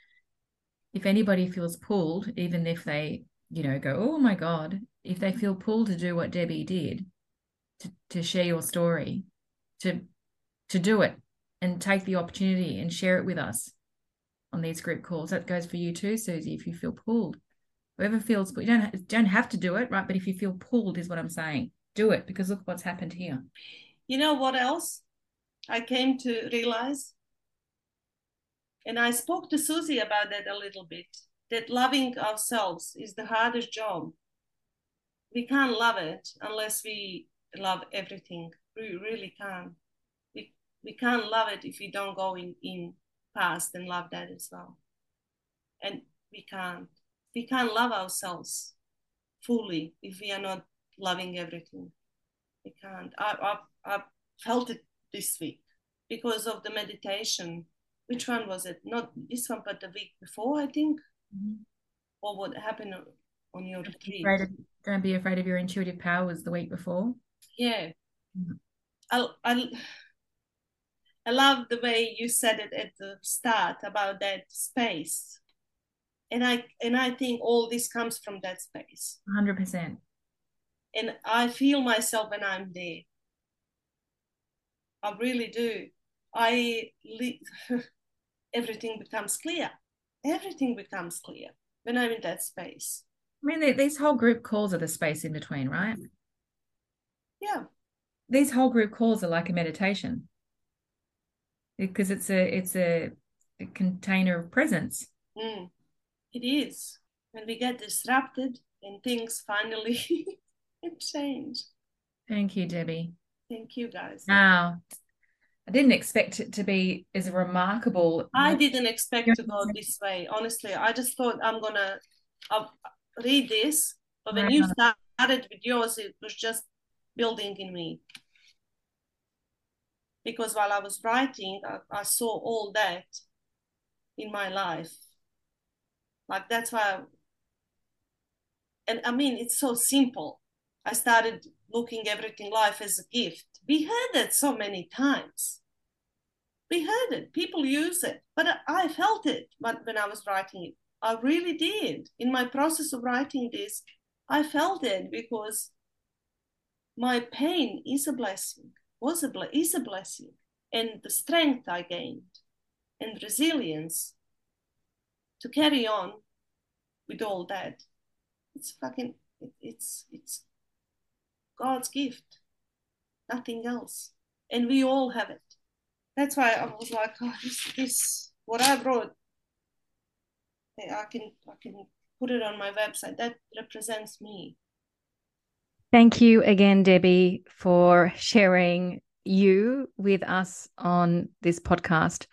Speaker 1: if anybody feels pulled, even if they, you know, go, oh my God, if they feel pulled to do what Debbie did, to, to share your story, to to do it and take the opportunity and share it with us on these group calls. That goes for you too, Susie, if you feel pulled. Whoever feels, but you don't, don't have to do it, right? But if you feel pulled, is what I'm saying. Do it because look what's happened here.
Speaker 2: You know what else I came to realize? And I spoke to Susie about that a little bit that loving ourselves is the hardest job. We can't love it unless we love everything. We really can't. We, we can't love it if we don't go in, in past and love that as well. And we can't we can't love ourselves fully if we are not loving everything. We can't. I I, I felt it this week because of the meditation. Which one was it? Not this one, but the week before, I think. Mm-hmm. Or what happened on your retreat?
Speaker 1: Of, don't be afraid of your intuitive powers the week before.
Speaker 2: Yeah. Mm-hmm. I'll, I'll I love the way you said it at the start about that space. And I and I think all this comes from that space.
Speaker 1: 100%.
Speaker 2: And I feel myself when I'm there. I really do. I *laughs* everything becomes clear. Everything becomes clear when I'm in that space.
Speaker 1: I mean, these whole group calls are the space in between, right?
Speaker 2: Yeah.
Speaker 1: These whole group calls are like a meditation because it's a it's a, a container of presence.
Speaker 2: Mm, it is. When we get disrupted and things finally *laughs* change.
Speaker 1: Thank you, Debbie.
Speaker 2: Thank you, guys.
Speaker 1: Wow. I didn't expect it to be as remarkable.
Speaker 2: I didn't expect to go *laughs* this way. Honestly, I just thought I'm gonna I'll read this, but when you started with yours, it was just building in me. Because while I was writing, I, I saw all that in my life. Like that's why, I, and I mean, it's so simple. I started looking everything life as a gift. We heard that so many times. We heard it. People use it, but I felt it But when I was writing it. I really did. In my process of writing this, I felt it because my pain is a blessing, was a is a blessing, and the strength I gained and resilience to carry on with all that. It's fucking it's it's God's gift, nothing else, and we all have it. That's why I was like, oh, this this what I brought. I can I can put it on my website. That represents me.
Speaker 1: Thank you again, Debbie, for sharing you with us on this podcast.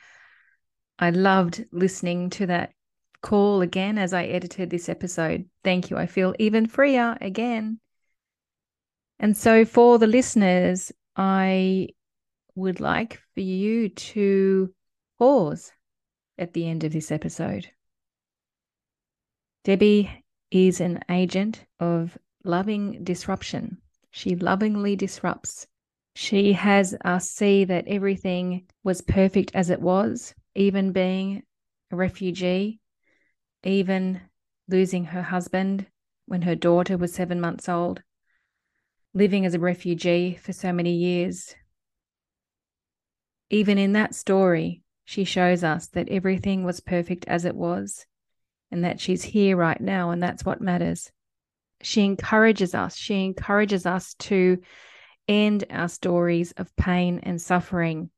Speaker 1: I loved listening to that call again as I edited this episode. Thank you. I feel even freer again. And so, for the listeners, I would like for you to pause at the end of this episode. Debbie is an agent of loving disruption. She lovingly disrupts. She has us see that everything was perfect as it was, even being a refugee, even losing her husband when her daughter was seven months old, living as a refugee for so many years. Even in that story, she shows us that everything was perfect as it was and that she's here right now, and that's what matters. She encourages us, she encourages us to end our stories of pain and suffering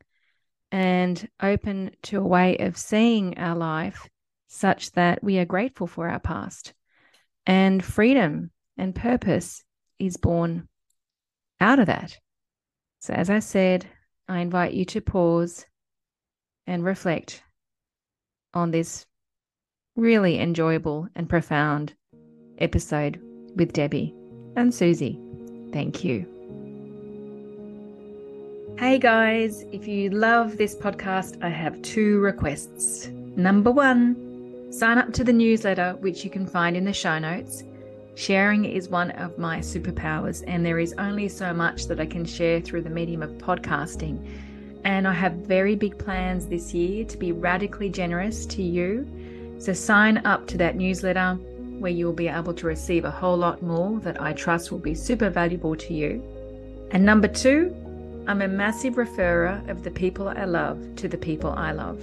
Speaker 1: and open to a way of seeing our life such that we are grateful for our past. And freedom and purpose is born out of that. So, as I said, I invite you to pause and reflect on this really enjoyable and profound episode with Debbie and Susie. Thank you. Hey guys, if you love this podcast, I have two requests. Number one, sign up to the newsletter, which you can find in the show notes. Sharing is one of my superpowers, and there is only so much that I can share through the medium of podcasting. And I have very big plans this year to be radically generous to you so sign up to that newsletter where you'll be able to receive a whole lot more that I trust will be super valuable to you. And number two, I'm a massive referrer of the people I love to the people I love.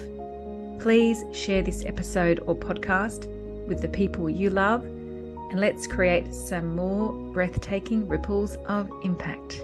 Speaker 1: Please share this episode or podcast with the people you love and let's create some more breathtaking ripples of impact.